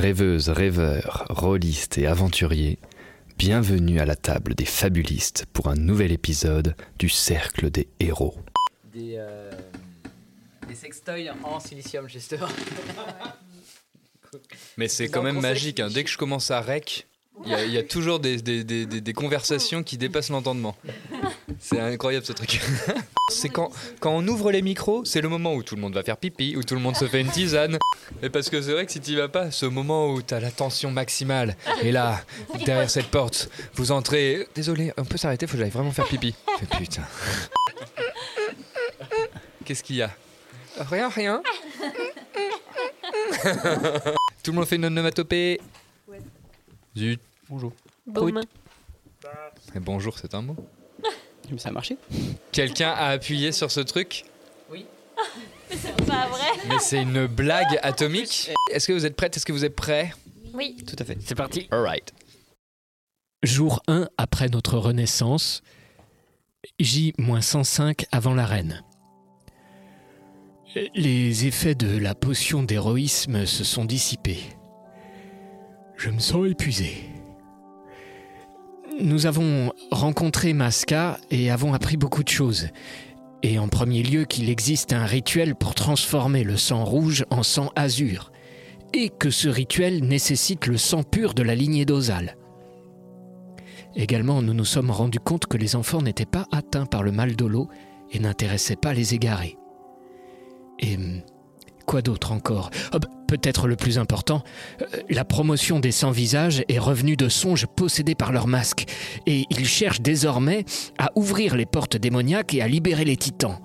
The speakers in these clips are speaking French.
Rêveuses, rêveurs, rôlistes et aventuriers, bienvenue à la table des fabulistes pour un nouvel épisode du Cercle des Héros. Des, euh, des sextoys en silicium, j'espère. Mais c'est quand même magique. hein. Dès que je commence à rec, il y, a- il y a toujours des, des- des- des- conversations qui dépassent l'entendement. C'est incroyable ce truc. C'est quand, quand on ouvre les micros, c'est le moment où tout le monde va faire pipi, où tout le monde se fait une tisane. Et parce que c'est vrai que si tu vas pas, ce moment où t'as la tension maximale, et là, derrière cette porte, vous entrez. Désolé, on peut s'arrêter, faut que j'aille vraiment faire pipi. Fais, putain. Qu'est-ce qu'il y a? Rien, rien. Tout le monde fait une onomatopée. Zut. Bonjour. Boum. Et bonjour, c'est un mot. Ça a marché Quelqu'un a appuyé sur ce truc C'est pas vrai Mais c'est une blague atomique. Est-ce que vous êtes prête Est-ce que vous êtes prêts? Oui. Tout à fait. C'est parti. Alright. Jour 1 après notre renaissance, J-105 avant la reine. Les effets de la potion d'héroïsme se sont dissipés. Je me sens épuisé. Nous avons rencontré Masca et avons appris beaucoup de choses. Et en premier lieu qu'il existe un rituel pour transformer le sang rouge en sang azur. Et que ce rituel nécessite le sang pur de la lignée d'Ozal. Également, nous nous sommes rendus compte que les enfants n'étaient pas atteints par le mal de l'eau et n'intéressaient pas les égarés. Et quoi d'autre encore Ah bah, Peut-être le plus important, euh, la promotion des sans-visages est revenue de songes possédés par leur masque, et ils cherchent désormais à ouvrir les portes démoniaques et à libérer les titans.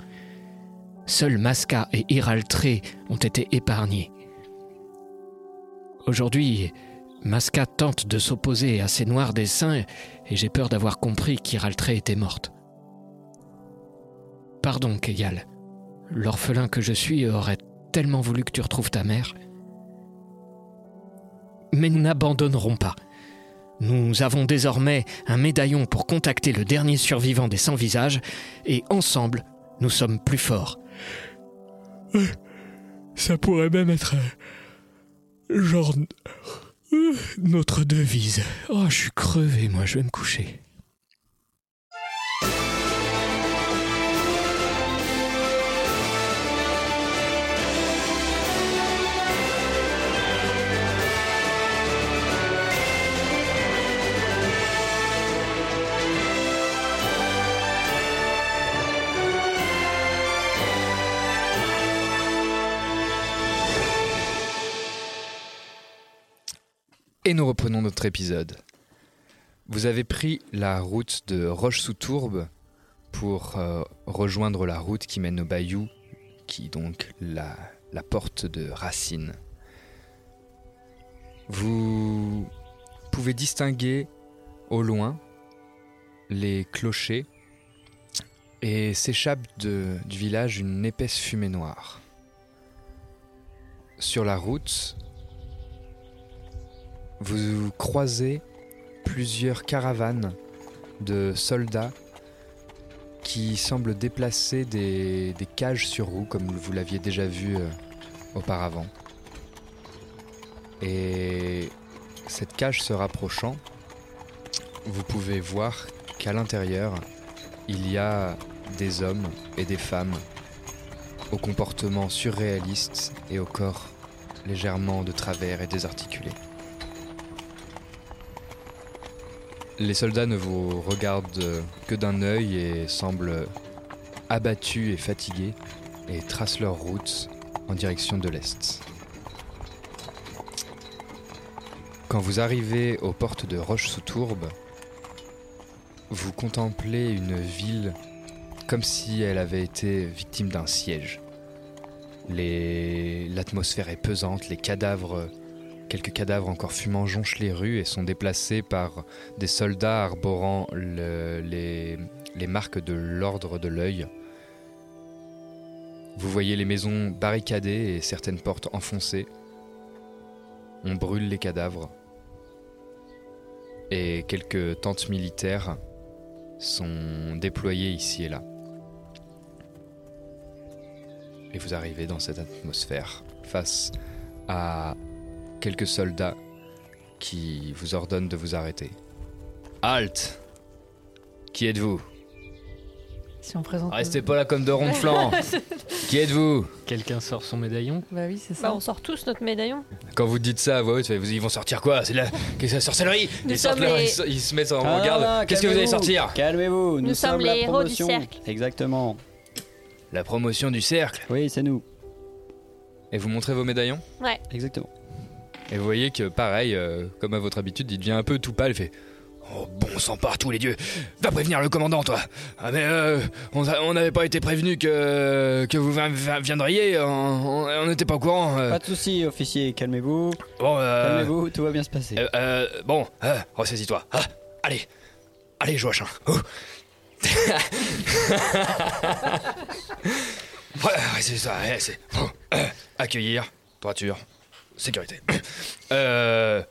Seuls Masca et Iraltré ont été épargnés. Aujourd'hui, Masca tente de s'opposer à ces noirs dessins et j'ai peur d'avoir compris qu'Iraltré était morte. Pardon, Keyal. L'orphelin que je suis aurait tellement voulu que tu retrouves ta mère. Mais nous n'abandonnerons pas. Nous avons désormais un médaillon pour contacter le dernier survivant des sans-visages et ensemble, nous sommes plus forts. Ça pourrait même être euh, genre euh, notre devise. Oh, je suis crevé, moi, je vais me coucher. Et nous reprenons notre épisode. Vous avez pris la route de Roche-sous-Tourbe pour euh, rejoindre la route qui mène au Bayou, qui est donc la, la porte de Racine. Vous pouvez distinguer au loin les clochers et s'échappe du village une épaisse fumée noire. sur la route, vous croisez plusieurs caravanes de soldats qui semblent déplacer des, cages sur roues comme vous l'aviez déjà vu euh, auparavant. Et cette cage se rapprochant, vous pouvez voir qu'à l'intérieur, il y a des hommes et des femmes au comportement surréaliste et au corps légèrement de travers et désarticulé. Les soldats ne vous regardent que d'un œil et semblent abattus et fatigués et tracent leur route en direction de l'est. Quand vous arrivez aux portes de Roche-sous-Tourbe, vous contemplez une ville comme si elle avait été victime d'un siège. L'atmosphère est pesante, les cadavres, quelques cadavres encore fumants jonchent les rues et sont déplacés par des soldats arborant le- les, les marques de l'ordre de l'œil. Vous voyez les maisons barricadées et certaines portes enfoncées. On brûle les cadavres. Et quelques tentes militaires sont déployées ici et là. Et vous arrivez dans cette atmosphère face à quelques soldats qui vous ordonnent de vous arrêter. Halte Qui êtes-vous? Si on présente. Restez pas là comme de ronds de flanc Qui êtes-vous? Quelqu'un sort son médaillon Bah oui, c'est ça. Bah, on sort tous notre médaillon. Quand vous dites ça à voix haute, vous- ils vont sortir quoi? C'est la Qu'est-ce que la sorcellerie Nous ils, sortent sommes leur- les- ils se- ils se mettent en Ah, garde. Qu'est-ce que vous allez calmez-vous, sortir? Calmez-vous, nous, Nous sommes la les héros du promotion. cercle. Exactement. La promotion du cercle. Oui, c'est nous. Et vous montrez vos médaillons? Ouais. Exactement. Et vous voyez que pareil, euh, comme à votre habitude, il devient un peu tout pâle, fait Oh bon sang partout les dieux Va prévenir le commandant toi Ah mais euh, on n'avait pas été prévenu que, que vous vi- vi- viendriez, on n'était pas au courant. euh. Pas de soucis, officier, calmez-vous. Bon, euh, Calmez-vous, tout va bien se passer. euh, euh, bon, euh, ressaisis-toi. Ah, allez, allez Joachim. Oh. Ouais, c'est ça, ouais, c'est... bon, euh, accueillir, droiture, sécurité. Euh,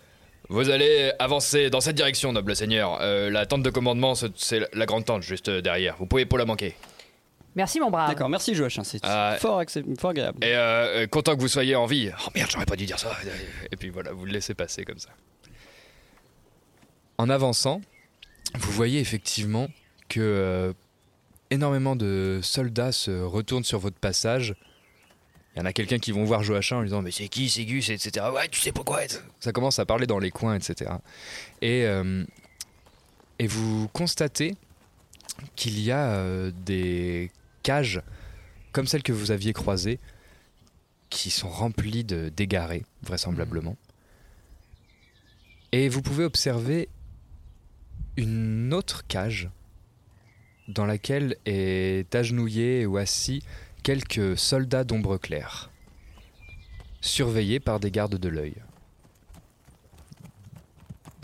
vous allez avancer dans cette direction, noble seigneur. Euh, la tente de commandement, c'est- la grande tente juste derrière. Vous pouvez pas la manquer. Merci, mon brave. D'accord, merci Joachim, c'est Ah, fort, agréable. Et euh, euh, content que vous soyez en vie. Oh merde, j'aurais pas dû dire ça. Et puis voilà, vous le laissez passer comme ça. En avançant, vous voyez effectivement que euh, énormément de soldats se retournent sur votre passage. Il y en a quelqu'un qui vont voir Joachim en lui disant Mais c'est qui, c'est Gus, etc. Ouais, tu sais pourquoi Ça commence à parler dans les coins, etc. Et, euh, et vous constatez qu'il y a euh, des cages comme celles que vous aviez croisées qui sont remplies de d'égarés, vraisemblablement. Et vous pouvez observer une autre cage dans laquelle est agenouillé ou assis quelques soldats d'ombre claire, surveillés par des gardes de l'œil.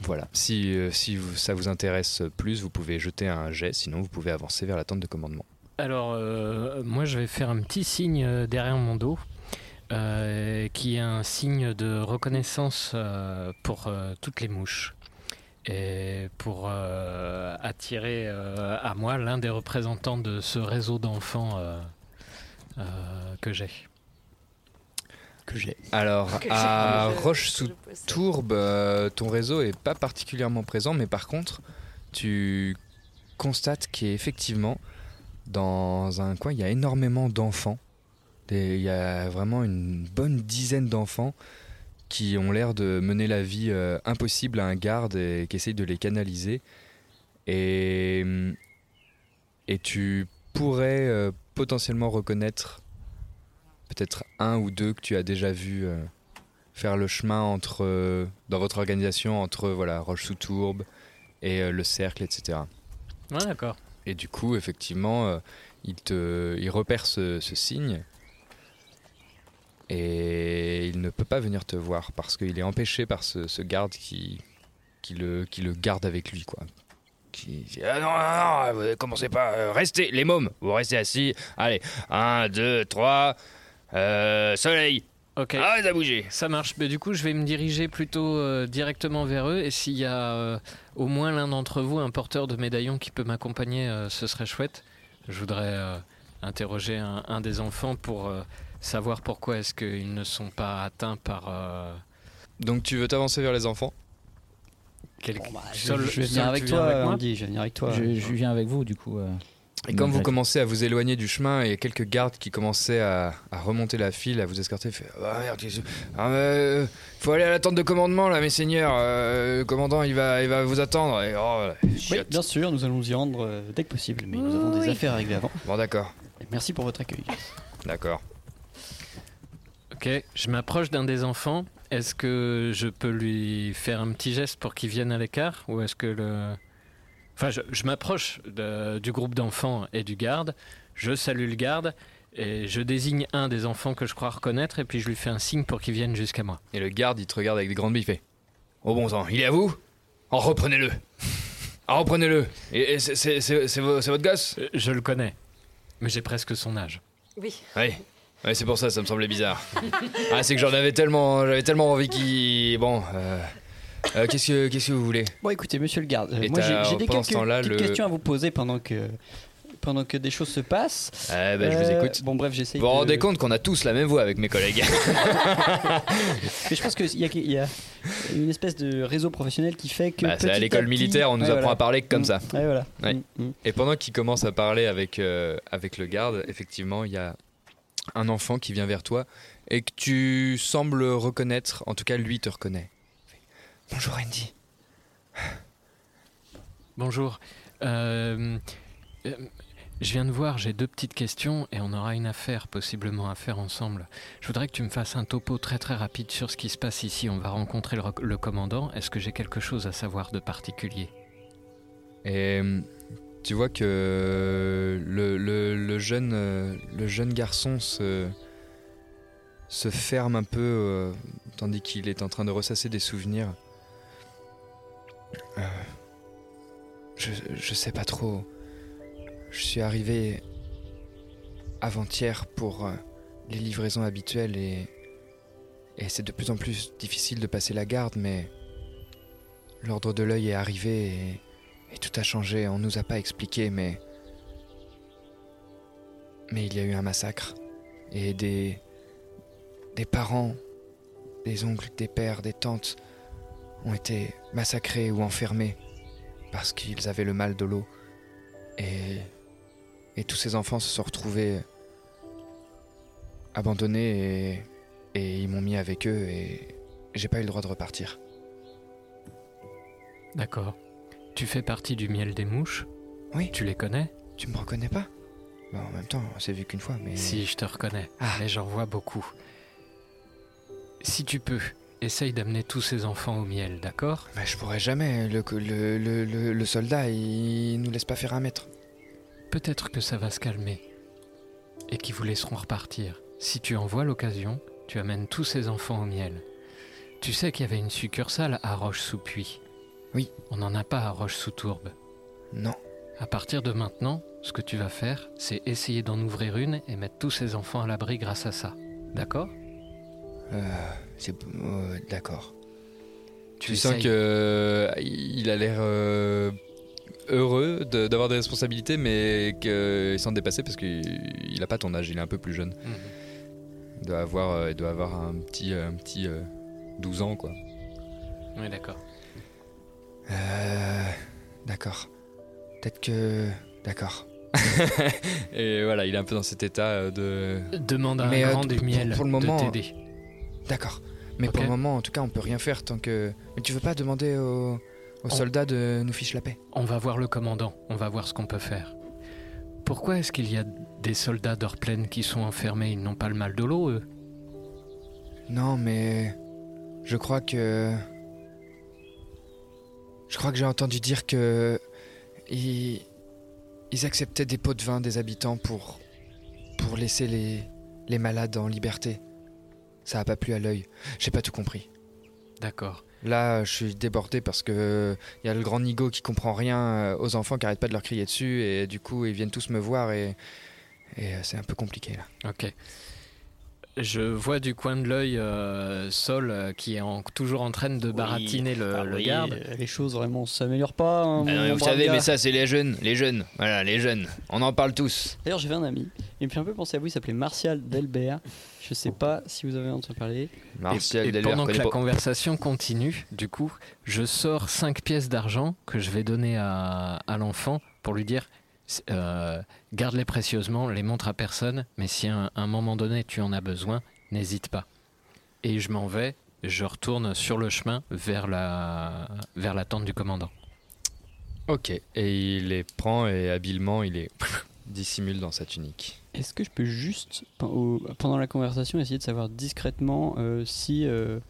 Voilà, si, euh, ça vous intéresse plus, vous pouvez jeter un jet, sinon vous pouvez avancer vers la tente de commandement. Alors, euh, moi, je vais faire un petit signe euh, derrière mon dos, qui est un signe de reconnaissance pour toutes les mouches. Et pour attirer à moi l'un des représentants de ce réseau d'enfants que j'ai. Que j'ai. Alors, Que à Roche-sous-Tourbe, euh, ton réseau est pas particulièrement présent, mais par contre, tu constates qu'effectivement, dans un coin, il y a énormément d'enfants. Il y a vraiment une bonne dizaine d'enfants qui ont l'air de mener la vie euh, impossible à un garde et qui essayent de les canaliser. Et, et tu pourrais euh, potentiellement reconnaître peut-être un ou deux que tu as déjà vu euh, faire le chemin entre euh, dans votre organisation entre voilà Roche-sous-Tourbe et euh, le cercle, etc. Ouais, d'accord. Et du coup, effectivement, il te, il repère ce, ce signe et il ne peut pas venir te voir parce qu'il est empêché par ce, ce garde qui, qui le, qui le garde avec lui, quoi. Qui dit, ah non, non, non, vous commencez pas, euh, restez, les mômes, vous restez assis. Allez, un, deux, trois, euh, soleil. Ok. Ah, ça a bougé. Ça marche. Mais du coup, je vais me diriger plutôt euh, directement vers eux. Et s'il y a euh, au moins l'un d'entre vous, un porteur de médaillon qui peut m'accompagner, euh, ce serait chouette. Je voudrais euh, interroger un, un des enfants pour euh, savoir pourquoi est-ce qu'ils ne sont pas atteints par. euh, Donc tu veux t'avancer vers les enfants? Quel- Je, seul- je vais seul, venir tu avec viens toi, moi Andy. Je vais venir avec toi. Je, je viens avec vous, du coup. euh. Et comme vous commencez à vous éloigner du chemin, il y a quelques gardes qui commençaient à, à remonter la file, à vous escorter. Fait, ah merde, que- ah, mais, euh, faut aller à la tente de commandement là, mes seigneurs. euh, le commandant, il va, il va vous attendre. Et, oh, Oui, bien sûr, nous allons nous y rendre euh, dès que possible, mais nous avons des Oui. affaires à régler avant. Bon, d'accord, Et merci pour votre accueil. d'accord. Ok, je m'approche d'un des enfants. Est-ce que je peux lui faire un petit geste pour qu'il vienne à l'écart Ou est-ce que le. Enfin, je, je m'approche de- du groupe d'enfants et du garde. Je salue le garde et je désigne un des enfants que je crois reconnaître et puis je lui fais un signe pour qu'il vienne jusqu'à moi. Et le garde, il te regarde avec des grandes billes, il fait Au bon sang, il est à vous? En reprenez-le En reprenez-le Et, et c'est- c'est c'est- c'est vo- c'est votre gosse? Euh, Je le connais, mais j'ai presque son âge. Oui. Oui. Ouais, c'est pour ça, ça me semblait bizarre. ah, c'est que j'en avais tellement, j'avais tellement envie qu'il. Bon, euh, euh, qu'est-ce que, qu'est-ce que vous voulez? Bon, écoutez, monsieur le garde, euh, Et moi j'ai j'ai des pendant quelques le- questions à vous poser pendant que, pendant que des choses se passent. Eh ben, je vous Euh, écoute. Bon, bref, j'essaye. Vous vous de- rendez compte qu'on a tous la même voix avec mes collègues Mais je pense qu'il y, a- il y a une espèce de réseau professionnel qui fait que. Bah, C'est à l'école petit- militaire, on nous Ouais, apprend voilà. à parler comme Mm. ça. Ouais, voilà. Ouais. Mm, mm. Et pendant qu'il commence à parler avec, euh, avec le garde, effectivement, il y a un enfant qui vient vers toi et que tu sembles reconnaître, en tout cas lui te reconnaît. Bonjour Andy. Bonjour. Euh, euh, je viens de voir, j'ai deux petites questions et on aura une affaire possiblement à faire ensemble. Je voudrais que tu me fasses un topo très très rapide sur ce qui se passe ici. On va rencontrer le, le commandant. Est-ce que j'ai quelque chose à savoir de particulier? Et euh, tu vois que le, le- euh, le jeune garçon se, se ferme un peu euh, tandis qu'il est en train de ressasser des souvenirs. Euh, je, je sais pas trop. Je suis arrivé avant-hier pour euh, les livraisons habituelles et, et c'est de plus en plus difficile de passer la garde, mais l'ordre de l'œil est arrivé et, et tout a changé. On nous a pas expliqué, mais. Mais il y a eu un massacre. Et des. Des parents, des oncles, des pères, des tantes ont été massacrés ou enfermés parce qu'ils avaient le mal de l'eau. Et. Et tous ces enfants se sont retrouvés abandonnés et. Et ils m'ont mis avec eux et j'ai pas eu le droit de repartir. D'accord. Tu fais partie du miel des mouches Oui. Tu les connais Tu me reconnais pas Bah, En même temps, on s'est vu qu'une fois, mais. Si, je te reconnais. Ah. Mais j'en vois beaucoup. Si tu peux, essaye d'amener tous ces enfants au miel, d'accord? Bah, je pourrais jamais. Le, le, le, le- le soldat, il nous laisse pas faire un mètre. Peut-être que ça va se calmer et qu'ils vous laisseront repartir. Si tu en vois l'occasion, tu amènes tous ces enfants au miel. Tu sais qu'il y avait une succursale à Roche-sous-Puy. Oui. On n'en a pas à Roche-sous-Tourbe. Non. À partir de maintenant, ce que tu vas faire, c'est essayer d'en ouvrir une et mettre tous ces enfants à l'abri grâce à ça. D'accord? Euh, c'est. euh, D'accord. Tu Tu, sens que euh, il a l'air euh, heureux de- d'avoir des responsabilités, mais qu'il sent dépassé parce qu'il il a pas ton âge, il est un peu plus jeune. Il doit avoir, euh, il doit avoir un petit, un petit euh, 12 ans, quoi. Oui, d'accord. Euh, d'accord. Peut-être que. D'accord. Et voilà, il est un peu dans cet état euh, de. Demande à Mais, un euh, grand pour- du pour- miel pour le de moment, t'aider. D'accord. Mais pour le moment, en tout cas, on peut rien faire tant que. Mais tu veux pas demander aux, aux On- soldats de nous fiche la paix? On va voir le commandant, on va voir ce qu'on peut faire. Pourquoi est-ce qu'il y a des soldats d'Orplaine qui sont enfermés Ils n'ont pas le mal de l'eau, eux? Non, mais je crois que je crois que j'ai entendu dire que ils, ils acceptaient des pots de vin des habitants pour pour laisser les les malades en liberté. Ça a pas plu à l'œil. J'ai pas tout compris. D'accord. Là, je suis débordé parce que il y a le grand Nigo qui comprend rien euh, aux enfants qui arrêtent pas de leur crier dessus et du coup ils viennent tous me voir et et euh, c'est un peu compliqué là. Ok. Je vois du coin de l'œil euh, Sol euh, qui est en- toujours en train de baratiner le, Ah le oui, garde. euh, Les choses vraiment s'améliorent pas. hein, Ah non, vous savez, mais ça, c'est les jeunes. Les jeunes. Voilà, les jeunes. On en parle tous. D'ailleurs, j'avais un ami, il me fait un peu penser à vous, il s'appelait Martial Delbert. Je sais pas si vous avez entendu parler. Martial et, et Delbert, pendant que la pas. conversation continue, du coup, je sors 5 pièces d'argent que je vais donner à, à l'enfant pour lui dire euh, garde-les précieusement, les montre à personne, mais si à un, un moment donné tu en as besoin, n'hésite pas. Et je m'en vais, je retourne sur le chemin vers la, vers la tente du commandant. Ok. Et il les prend et habilement, il les dissimule dans sa tunique. Est-ce que je peux juste, pendant la conversation, essayer de savoir discrètement euh, si euh,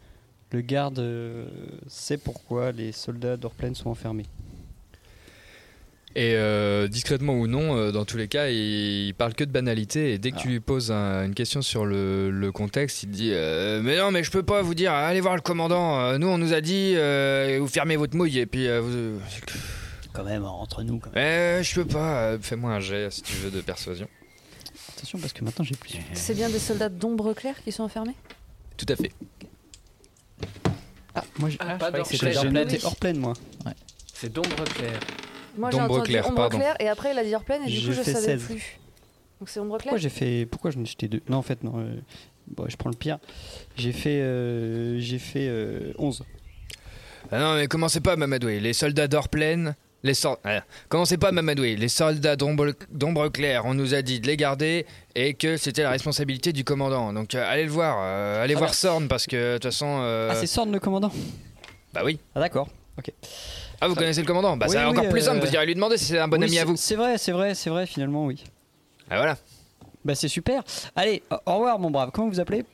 le garde euh, sait pourquoi les soldats d'Orplaine sont enfermés? Et euh, discrètement ou non, euh, dans tous les cas, il, il parle que de banalité. Et dès que tu lui poses un- une question sur le, le contexte, il te dit euh, Mais non, mais je peux pas vous dire, allez voir le commandant. Nous, on nous a dit, euh, vous fermez votre mouille et puis euh, vous. Quand même, entre nous, quand même. je peux pas. Fais-moi un jet si tu veux de persuasion. Attention, parce que maintenant j'ai plus. C'est bien des soldats d'ombre claire qui sont enfermés? Tout à fait. Ah, moi j'ai Ah, pas je croyais que C'était. Oui. Orplaine, moi. C'est d'ombre claire. Moi j'ai D'ombre entendu claire, ombre pardon. claire et après il a dit Orplaine et du coup je savais 16. plus. Donc c'est ombre claire Pourquoi j'ai fait Pourquoi j'en ai jeté deux? Non, en fait, non. euh, bon, je prends le pire. J'ai fait, euh, j'ai fait euh, 11. Ah non, mais commencez pas, Mamadoué. Les soldats d'Orplaine. Les sor- ah, Commencez pas, Mamadoué. Les soldats d'ombre claire, on nous a dit de les garder et que c'était la responsabilité du commandant. Donc euh, allez le voir. euh, allez Ah voir. Sorn parce que de toute façon. euh, Ah, c'est Sorn le commandant? Bah oui. Ah, d'accord. Ok. Ah, vous connaissez le commandant Bah Oui, c'est oui, encore plus simple. euh, Vous irez lui demander si c'est un bon Oui, ami à vous. C'est vrai, c'est vrai, c'est vrai, finalement, oui. Ah voilà. Bah, c'est super. Allez, au- au revoir, mon brave. Comment vous appelez?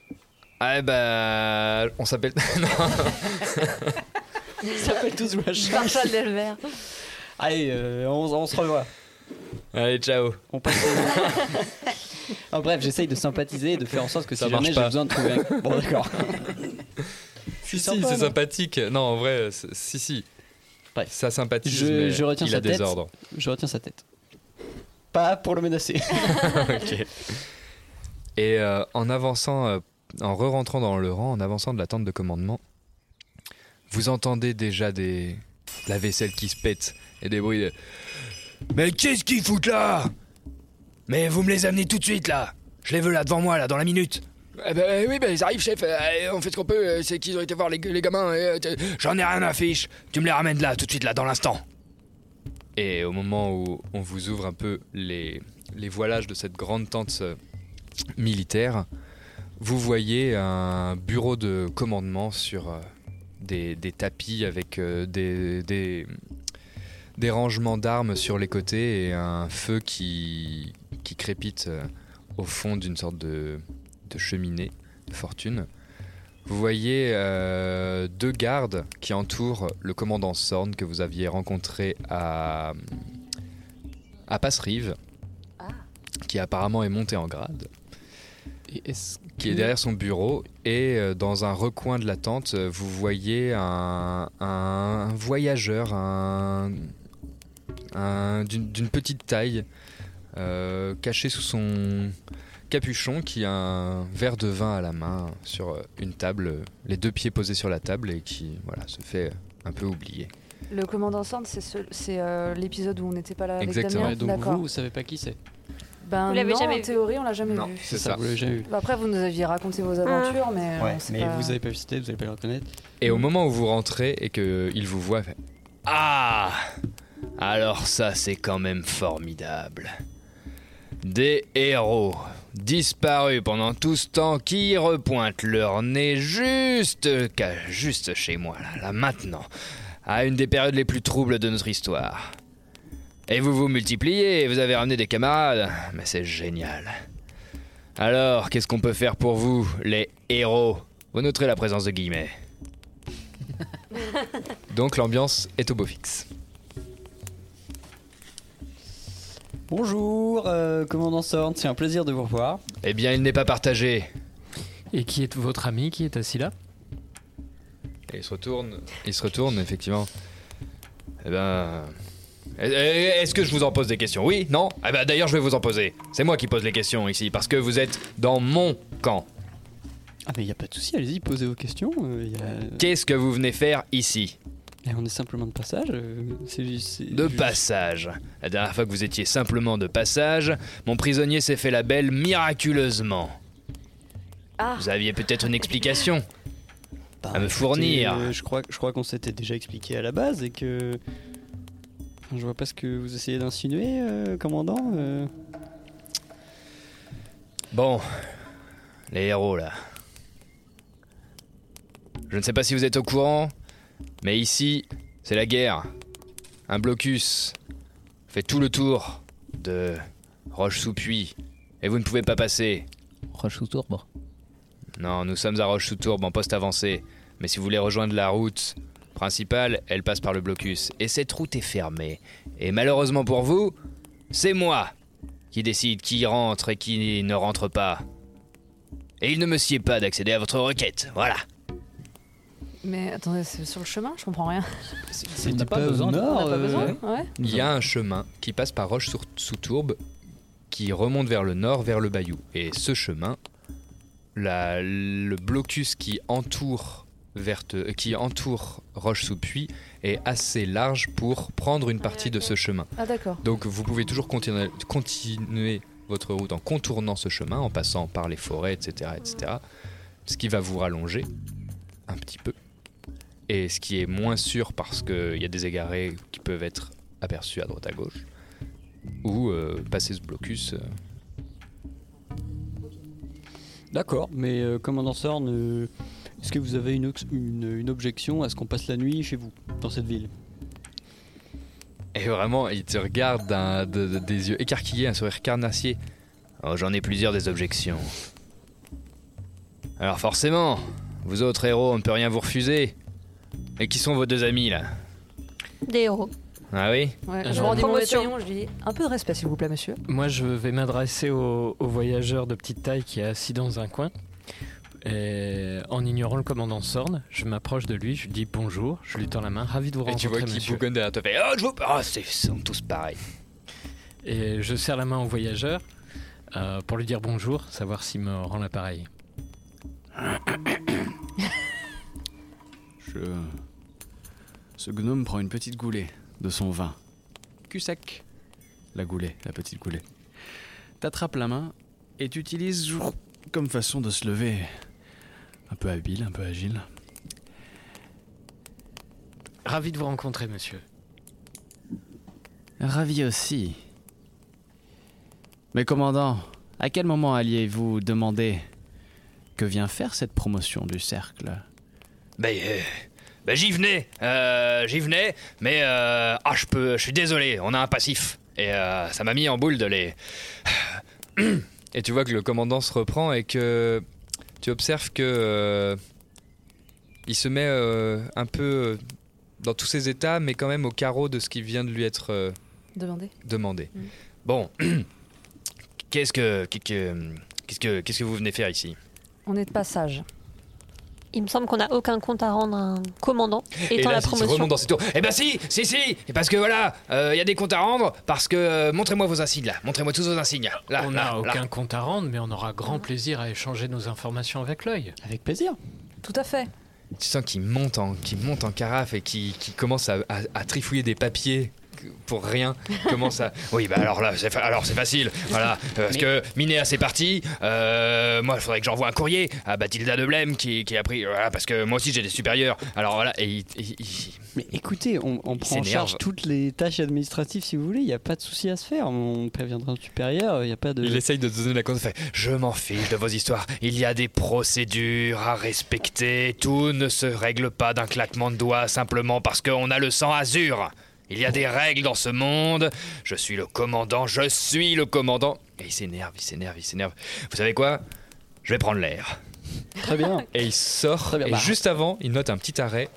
Ah bah. On s'appelle. non. Ils s'appellent tous Wesh. Marshall Delbert. Allez, euh, on, on se revoit. Allez, ciao. On passe. En bref, j'essaye de sympathiser et de faire en sorte que Ça si jamais marche j'ai pas. besoin de trouver un. Bon, d'accord. Si, si, c'est sympathique. Non, en vrai, c'est- si, si. Ça sympathise, Je, mais je retiens il sa a tête. des ordres. Je retiens sa tête. Pas pour le menacer. ok. Et euh, en avançant, euh, en re-rentrant dans le rang, en avançant de la tente de commandement, vous entendez déjà des la vaisselle qui se pète et des bruits de Mais qu'est-ce qu'ils foutent là? Mais vous me les amenez tout de suite là Je les veux là devant moi là dans la minute eh ben, oui, ben, ils arrivent, chef. euh, on fait ce qu'on peut. euh, C'est qu'ils ont été voir les, gamins. J'en ai rien à fiche. Tu me les ramènes là, tout de suite, là, dans l'instant. Et au moment où on vous ouvre un peu les, les voilages de cette grande tente euh, militaire, vous voyez un bureau de commandement sur euh, des, des tapis avec euh, des, des, des rangements d'armes sur les côtés et un feu qui, qui crépite au fond d'une sorte de, cheminée de fortune. Vous voyez euh, deux gardes qui entourent le commandant Sorn que vous aviez rencontré à, à Passerive, qui apparemment est monté en grade, qui est derrière son bureau. Et euh, dans un recoin de la tente, vous voyez un, un voyageur un, un- d'une d'une petite taille, euh, caché sous son capuchon, qui a un verre de vin à la main sur euh, une table, euh, les deux pieds posés sur la table et qui voilà, se fait un peu oublier. Le commandant Sand, c'est ce- c'est, euh, l'épisode où on n'était pas là avec Exactement. Damien. Donc D'accord. vous, vous savez pas qui c'est? Ben Vous l'avez jamais en vu théorie, on l'a jamais Non, vu. c'est ça. Vous l'avez jamais vu. Bah, après, vous nous aviez raconté vos aventures, mais Ouais, on sait mais pas- vous avez pas visité, vous avez pas le reconnaître. Et au moment où vous rentrez et qu'il vous voit, il fait Ah Alors ça, c'est quand même formidable. Des héros disparus pendant tout ce temps qui repointent leur nez juste, juste chez moi, là, là, maintenant, à une des périodes les plus troubles de notre histoire. Et vous vous multipliez, vous avez ramené des camarades, mais c'est génial. Alors, qu'est-ce qu'on peut faire pour vous, les héros? Vous noterez la présence de guillemets. Donc l'ambiance est au beau fixe. Bonjour, euh, commandant Sorn, c'est un plaisir de vous revoir. Eh bien, il n'est pas partagé. Et qui est votre ami qui est assis là? Et il se retourne. Il se retourne, effectivement. Eh ben. eh, eh, Est-ce que je vous en pose des questions? Oui Non? Eh ben d'ailleurs, je vais vous en poser. C'est moi qui pose les questions ici, parce que vous êtes dans mon camp. Ah mais il y a pas de souci, allez-y, posez vos questions. euh, y a- Qu'est-ce que vous venez faire ici? Et on est simplement de passage. euh, c'est- c'est De passage. La dernière fois que vous étiez simplement de passage, mon prisonnier s'est fait la belle miraculeusement. Ah. Vous aviez peut-être une explication à me Écoutez, fournir. euh, je crois, je crois qu'on s'était déjà expliqué à la base et que. Enfin, je vois pas ce que vous essayez d'insinuer, euh, commandant. euh. Bon, les héros là. Je ne sais pas si vous êtes au courant, mais ici, c'est la guerre. Un blocus fait tout le tour de Roche-sous-Puy, et vous ne pouvez pas passer. Roche-sous-Tourbe Non, nous sommes à Roche-sous-Tourbe en poste avancé, mais si vous voulez rejoindre la route principale, elle passe par le blocus, et cette route est fermée. Et malheureusement pour vous, c'est moi qui décide qui rentre et qui ne rentre pas. Et il ne me sied pas d'accéder à votre requête, voilà. Mais attendez, c'est sur le chemin Je comprends rien. C'était pas besoin de- On n'a pas euh, besoin Ouais. Il y a un chemin qui passe par Roche-sous-Tourbe qui remonte vers le nord, vers le Bayou. Et ce chemin, la- le blocus qui entoure, Verte, euh, qui entoure Roche-sous-Puy est assez large pour prendre une partie de ce chemin. Ah d'accord. Donc vous pouvez toujours continuer, continuer votre route en contournant ce chemin, en passant par les forêts, etc., etc. Ce qui va vous rallonger un petit peu. Et ce qui est moins sûr parce qu'il y a des égarés qui peuvent être aperçus à droite à gauche. Ou euh, passer ce blocus. euh, D'accord, mais euh, commandant Sorn, euh, est-ce que vous avez une, ox- une, une objection à ce qu'on passe la nuit chez vous, dans cette ville? Et vraiment, il te regarde d'un- de- de- des yeux écarquillés, un sourire carnassier. Oh, J'en ai plusieurs des objections. Alors forcément, vous autres héros, on ne peut rien vous refuser. Et qui sont vos deux amis là Des héros. Ah oui Ouais, Euh, je rendis mon médaillon, je dis un peu de respect s'il vous plaît monsieur. Moi, je vais m'adresser au, au voyageur de petite taille qui est assis dans un coin. Et en ignorant le commandant Sorn, je m'approche de lui, je lui dis bonjour, je lui tends la main, ravi de vous Et tu vois rencontrer, qu'il monsieur. bougonne derrière toi, fait Oh, je vous. Oh, c'est- ils sont tous pareils. Et je serre la main au voyageur euh, pour lui dire bonjour, savoir s'il me rend l'appareil. Je... Ce gnome prend une petite goulée de son vin. Cul sec. La goulée, la petite goulée. T'attrapes la main et t'utilises comme façon de se lever. Un peu habile, un peu agile. Ravi de vous rencontrer, monsieur. Ravi aussi. Mais commandant, à quel moment alliez-vous demander que vient faire cette promotion du cercle? Ben, euh, ben, j'y venais, euh, j'y venais, mais euh, ah, je peux, je suis désolé, on a un passif et euh, ça m'a mis en boule de les. Et tu vois que le commandant se reprend et que tu observes que euh, il se met euh, un peu dans tous ses états, mais quand même au carreau de ce qui vient de lui être euh, Demandez. demandé. Mm. Bon, qu'est-ce que, qu'est-ce que, qu'est-ce que, qu'est-ce que vous venez faire ici? On est de passage. Il me semble qu'on n'a aucun compte à rendre à un commandant Et là, la promotion. dans ses tours. Eh ben si, si, si, parce que voilà, il y a des comptes à rendre, parce que euh, montrez-moi vos insignes là, montrez-moi tous vos insignes là. on là, n'a là. aucun compte à rendre, mais on aura grand plaisir à échanger nos informations avec l'œil. Avec plaisir. Tout à fait. Tu sens qu'il monte en, qu'il monte en carafe et qui commence à, à- à trifouiller des papiers pour rien. Commence à. Oui, bah alors là, c'est fa- alors c'est facile. Voilà, euh, parce que Minéa c'est parti. Euh, moi, il faudrait que j'envoie un courrier à Bathilda de Blême qui, qui a pris. Voilà, parce que moi aussi j'ai des supérieurs. Alors voilà, et il- il- il, Mais écoutez, on, on prend en s'énerve. charge toutes les tâches administratives si vous voulez, il n'y a pas de souci à se faire. On préviendra le supérieur, il n'y a pas de. Il essaye de te donner la compte. Fait, je m'en fiche de vos histoires. Il y a des procédures à respecter. Tout ne se règle pas d'un claquement de doigts simplement parce qu'on a le sang azur. Il y a des règles dans ce monde. Je suis le commandant. Je suis le commandant. Et il s'énerve, il s'énerve, il s'énerve. Vous savez quoi? Je vais prendre l'air. Très bien. Et il sort. Très bien. Et Bah. juste avant, il note un petit arrêt.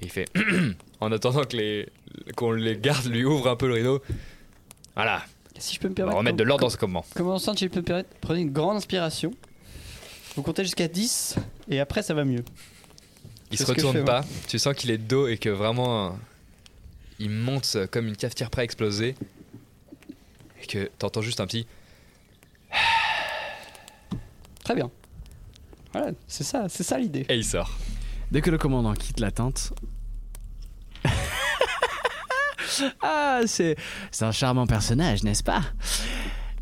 Et il fait en attendant que les qu'on les garde lui ouvre un peu le rideau. Voilà. Si je peux me On va permettre. remettre de l'ordre dans ce commandement. Comment si je peux me permettre, prenez une grande inspiration. Vous comptez jusqu'à 10 et après ça va mieux. Il se retourne fais, pas, tu sens qu'il est de dos et que vraiment il monte comme une cafetière prêt à exploser. Et que t'entends juste un petit. Très bien. Voilà, c'est ça, c'est ça l'idée. Et il sort. Dès que le commandant quitte la tente. ah, c'est c'est un charmant personnage, n'est-ce pas?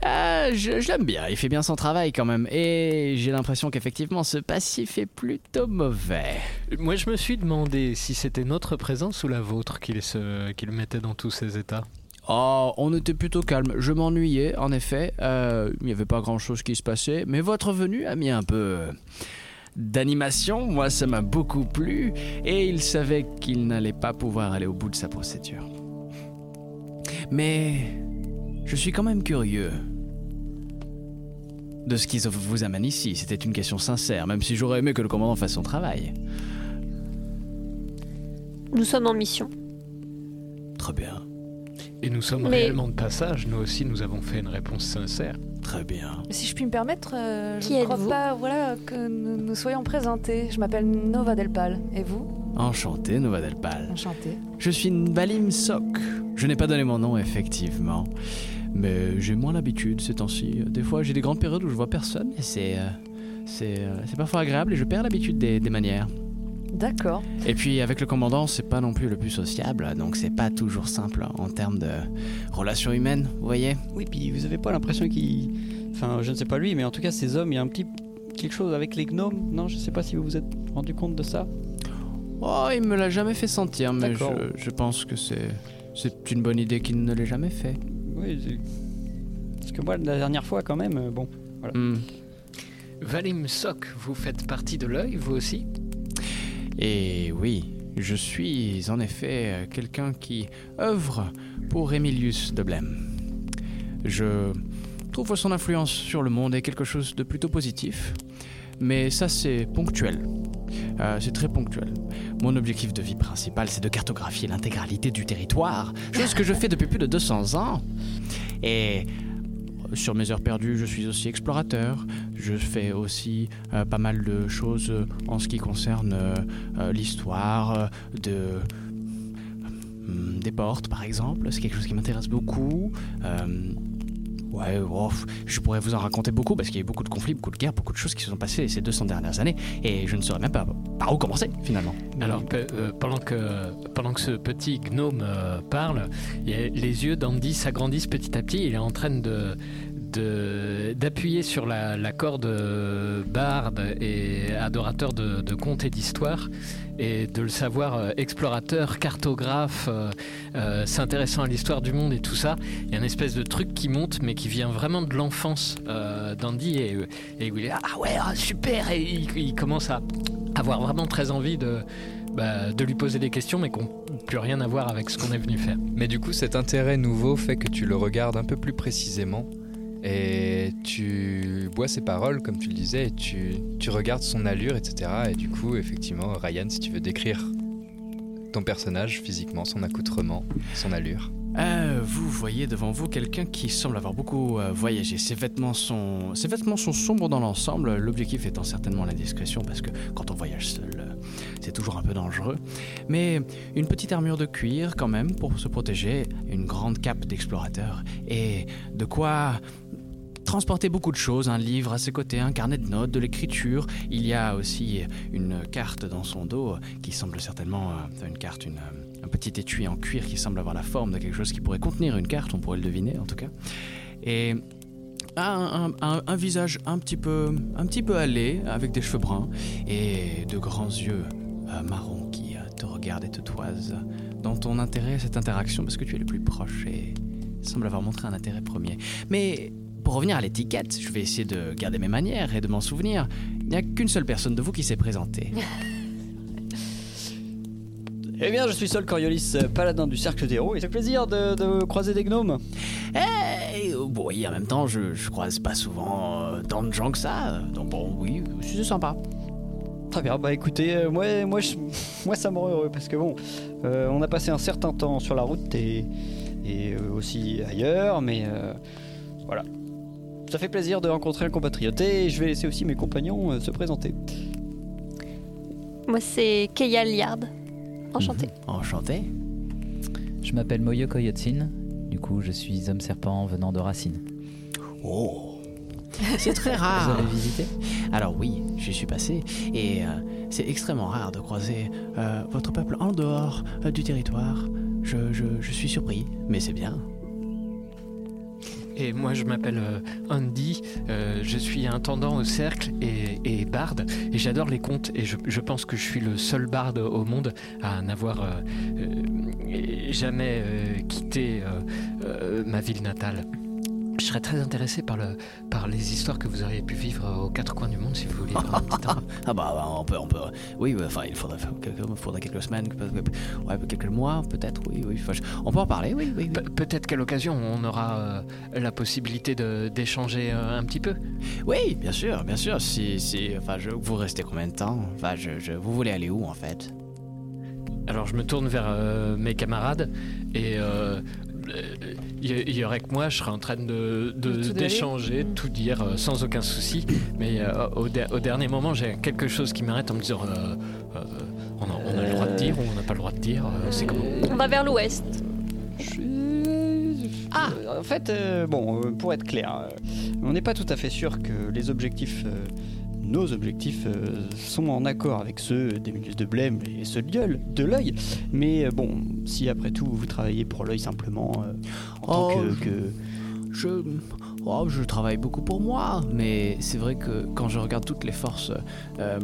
Ah, je, je l'aime bien, il fait bien son travail quand même. Et j'ai l'impression qu'effectivement, ce passif est plutôt mauvais. Moi, je me suis demandé si c'était notre présence ou la vôtre qui, se, qui le mettait dans tous ces états. Oh, on était plutôt calme. Je m'ennuyais, en effet. Euh, il n'y avait pas grand-chose qui se passait. Mais votre venue a mis un peu d'animation. Moi, ça m'a beaucoup plu. Et il savait qu'il n'allait pas pouvoir aller au bout de sa procédure. Mais je suis quand même curieux de ce qui vous amène ici. C'était une question sincère, même si j'aurais aimé que le commandant fasse son travail. Nous sommes en mission. Très bien. Et nous sommes Mais- réellement de passage. Nous aussi, nous avons fait une réponse sincère. Très bien. Si je puis me permettre, euh, Qui je ne crois êtes-vous pas voilà, que nous, nous soyons présentés. Je m'appelle Nova Delpal. Et vous? Enchanté, Nova Delpal. Enchanté. Je suis Balim Sok. Je n'ai pas donné mon nom, effectivement. Mais j'ai moins l'habitude ces temps-ci. Des fois, j'ai des grandes périodes où je vois personne et c'est. euh, c'est euh, c'est parfois agréable et je perds l'habitude des, des manières. D'accord. Et puis, avec le commandant, c'est pas non plus le plus sociable, donc c'est pas toujours simple en termes de relations humaines, vous voyez Oui, puis vous avez pas l'impression qu'il. Enfin, je ne sais pas lui, mais en tout cas, ces hommes, il y a un petit. quelque chose avec les gnomes. Non, je sais pas si vous vous êtes rendu compte de ça. Oh, il me l'a jamais fait sentir, mais je, je pense que c'est. C'est une bonne idée qu'il ne l'ait jamais fait. Oui, c'est- parce que moi, la dernière fois, quand même, euh, bon. Voilà. Hmm. Valim Sok, vous faites partie de l'œil, vous aussi? Et oui, je suis en effet quelqu'un qui œuvre pour Emilius de Blême. Je trouve que son influence sur le monde est quelque chose de plutôt positif, mais ça c'est ponctuel. Euh, c'est très ponctuel. Mon objectif de vie principal, c'est de cartographier l'intégralité du territoire, chose que je fais depuis plus de 200 ans. Et sur mes heures perdues, je suis aussi explorateur. Je fais aussi euh, pas mal de choses euh, en ce qui concerne l'histoire de des portes, par exemple. C'est quelque chose qui m'intéresse beaucoup. Ouais, oh, je pourrais vous en raconter beaucoup parce qu'il y a eu beaucoup de conflits, beaucoup de guerres, beaucoup de choses qui se sont passées ces 200 dernières années et je ne saurais même pas par où commencer finalement. Alors, euh, pendant, que, ce petit gnome euh, parle, les yeux d'Andy s'agrandissent petit à petit. Il est en train de- d'appuyer sur la, corde euh, barde et adorateur de, contes et d'histoires et de le savoir euh, explorateur, cartographe, euh, s'intéressant à l'histoire du monde et tout ça. Il y a une espèce de truc qui monte mais qui vient vraiment de l'enfance d'Andy et, et où il est ah ouais ah, super et il, commence à avoir vraiment très envie de bah, de lui poser des questions mais qui n'ont plus rien à voir avec ce qu'on est venu faire. Mais du coup, cet intérêt nouveau fait que tu le regardes un peu plus précisément et tu bois ses paroles, comme tu le disais, et tu, tu regardes son allure, etc. Et du coup, effectivement, Ryan, si tu veux décrire ton personnage physiquement, son accoutrement, son allure. Euh, vous voyez devant vous quelqu'un qui semble avoir beaucoup euh, voyagé. Ses vêtements, sont... Ses vêtements sont sombres dans l'ensemble, l'objectif étant certainement la discrétion, parce que quand on voyage seul, euh, c'est toujours un peu dangereux. Mais une petite armure de cuir quand même pour se protéger, une grande cape d'explorateur, et de quoi transporter beaucoup de choses, un livre à ses côtés, un carnet de notes, de l'écriture. Il y a aussi une carte dans son dos qui semble certainement euh, une carte, une, euh, un petit étui en cuir qui semble avoir la forme de quelque chose qui pourrait contenir une carte, on pourrait le deviner en tout cas. Et un, visage un petit peu, un petit peu allé, avec des cheveux bruns et de grands yeux euh, marrons qui euh, te regardent et te toisent. Dans ton intérêt cette interaction, parce que tu es le plus proche et semble avoir montré un intérêt premier. Mais pour revenir à l'étiquette, je vais essayer de garder mes manières et de m'en souvenir. Il n'y a qu'une seule personne de vous qui s'est présentée. Eh bien, je suis Sol Coriolis, euh, paladin du cercle des héros, et c'est plaisir de, de croiser des gnomes. Eh, bon, oui, en même temps, je, je croise pas souvent euh, tant de gens que ça. Donc bon, oui, c'est sympa. Très bien, bah écoutez, euh, moi, moi, je- moi ça me rend heureux parce que bon, euh, on a passé un certain temps sur la route et, et euh, aussi ailleurs, mais euh, voilà. Ça fait plaisir de rencontrer un compatriote et je vais laisser aussi mes compagnons euh, se présenter. Moi, c'est Keia Liard. Enchanté. Enchanté. Je m'appelle Moyo Koyotsin. Du coup, je suis homme serpent venant de Racine. Oh, c'est très rare. Vous avez visité? Alors oui, j'y suis passé et euh, c'est extrêmement rare de croiser euh, votre peuple en dehors euh, du territoire. Je, je, je suis surpris, mais c'est bien. Et moi, je m'appelle euh, Andy, euh, je suis intendant au cercle et, barde, et j'adore les contes, et je, pense que je suis le seul barde au monde à n'avoir euh, jamais quitté ma ville natale. Serais très intéressé par, le, par les histoires que vous auriez pu vivre aux quatre coins du monde, si vous voulez. Ah bah, bah, on peut, on peut. Oui, ouais, enfin il faudrait, quelques, il faudrait quelques semaines, ouais, quelques mois peut-être. Oui, oui. Enfin, on peut en parler. Oui, oui. oui. Pe- Peut-être qu'à l'occasion, on aura euh, la possibilité d'échanger euh, un petit peu. Oui, bien sûr, bien sûr. Si, si, enfin, je, vous restez combien de temps? Enfin, je, je, vous voulez aller où en fait? Alors je me tourne vers euh, mes camarades et euh, il y, il y aurait que moi, je serais en train de- de- De tout donner d'échanger, de tout dire euh, sans aucun souci. Mais euh, au, der- au dernier moment, j'ai quelque chose qui m'arrête en me disant euh, euh, on, a, on a le droit de dire ou on n'a pas le droit de dire. euh, c'est comment? On va vers l'ouest. Ah En fait, euh, bon, euh, pour être clair, euh, on n'est pas tout à fait sûr que les objectifs, euh, nos objectifs, euh, sont en accord avec ceux des milieux de Blême et ceux de l'œil. De l'œil. Mais euh, bon, si après tout vous travaillez pour l'œil simplement en tant Oh, que, que- Je, oh, je travaille beaucoup pour moi, mais c'est vrai que quand je regarde toutes les forces euh,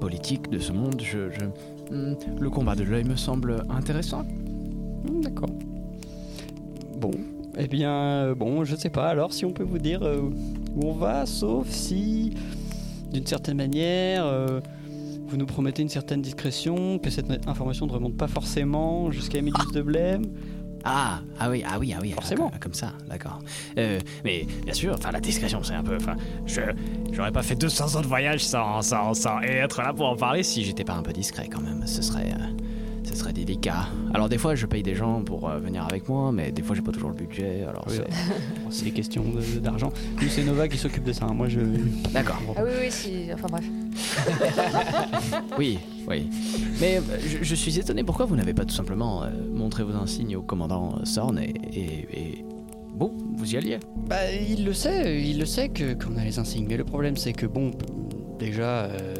politiques de ce monde, je, je- hmm, le combat de l'œil me semble intéressant. Hmm, D'accord. Bon, eh bien, bon, je sais pas alors si on peut vous dire où on va, sauf si, d'une certaine manière, euh, vous nous promettez une certaine discrétion, que cette information ne remonte pas forcément jusqu'à Emilius de Blême. Ah, ah oui, ah oui, ah oui, Forcément. Comme, comme ça, d'accord. Euh, mais bien sûr, enfin la discrétion, c'est un peu, enfin, je, j'aurais pas fait 200 ans de voyage sans, sans, sans être là pour en parler si j'étais pas un peu discret quand même. Ce serait, euh, ce serait délicat. Alors des fois, je paye des gens pour euh, venir avec moi, mais des fois, j'ai pas toujours le budget. Alors Oui, c'est, des questions de- d'argent. Nous, c'est Nova qui s'occupe de ça. hein. Moi, je. d'accord. Ah oui, oui, si. Enfin bref. Oui, oui. Mais euh, je, je suis étonné. Pourquoi vous n'avez pas tout simplement euh, montré vos insignes au commandant Sorn et, et, et bon, vous y alliez? Bah, il le sait, il le sait que qu'on a les insignes. Mais le problème, c'est que bon, déjà, euh,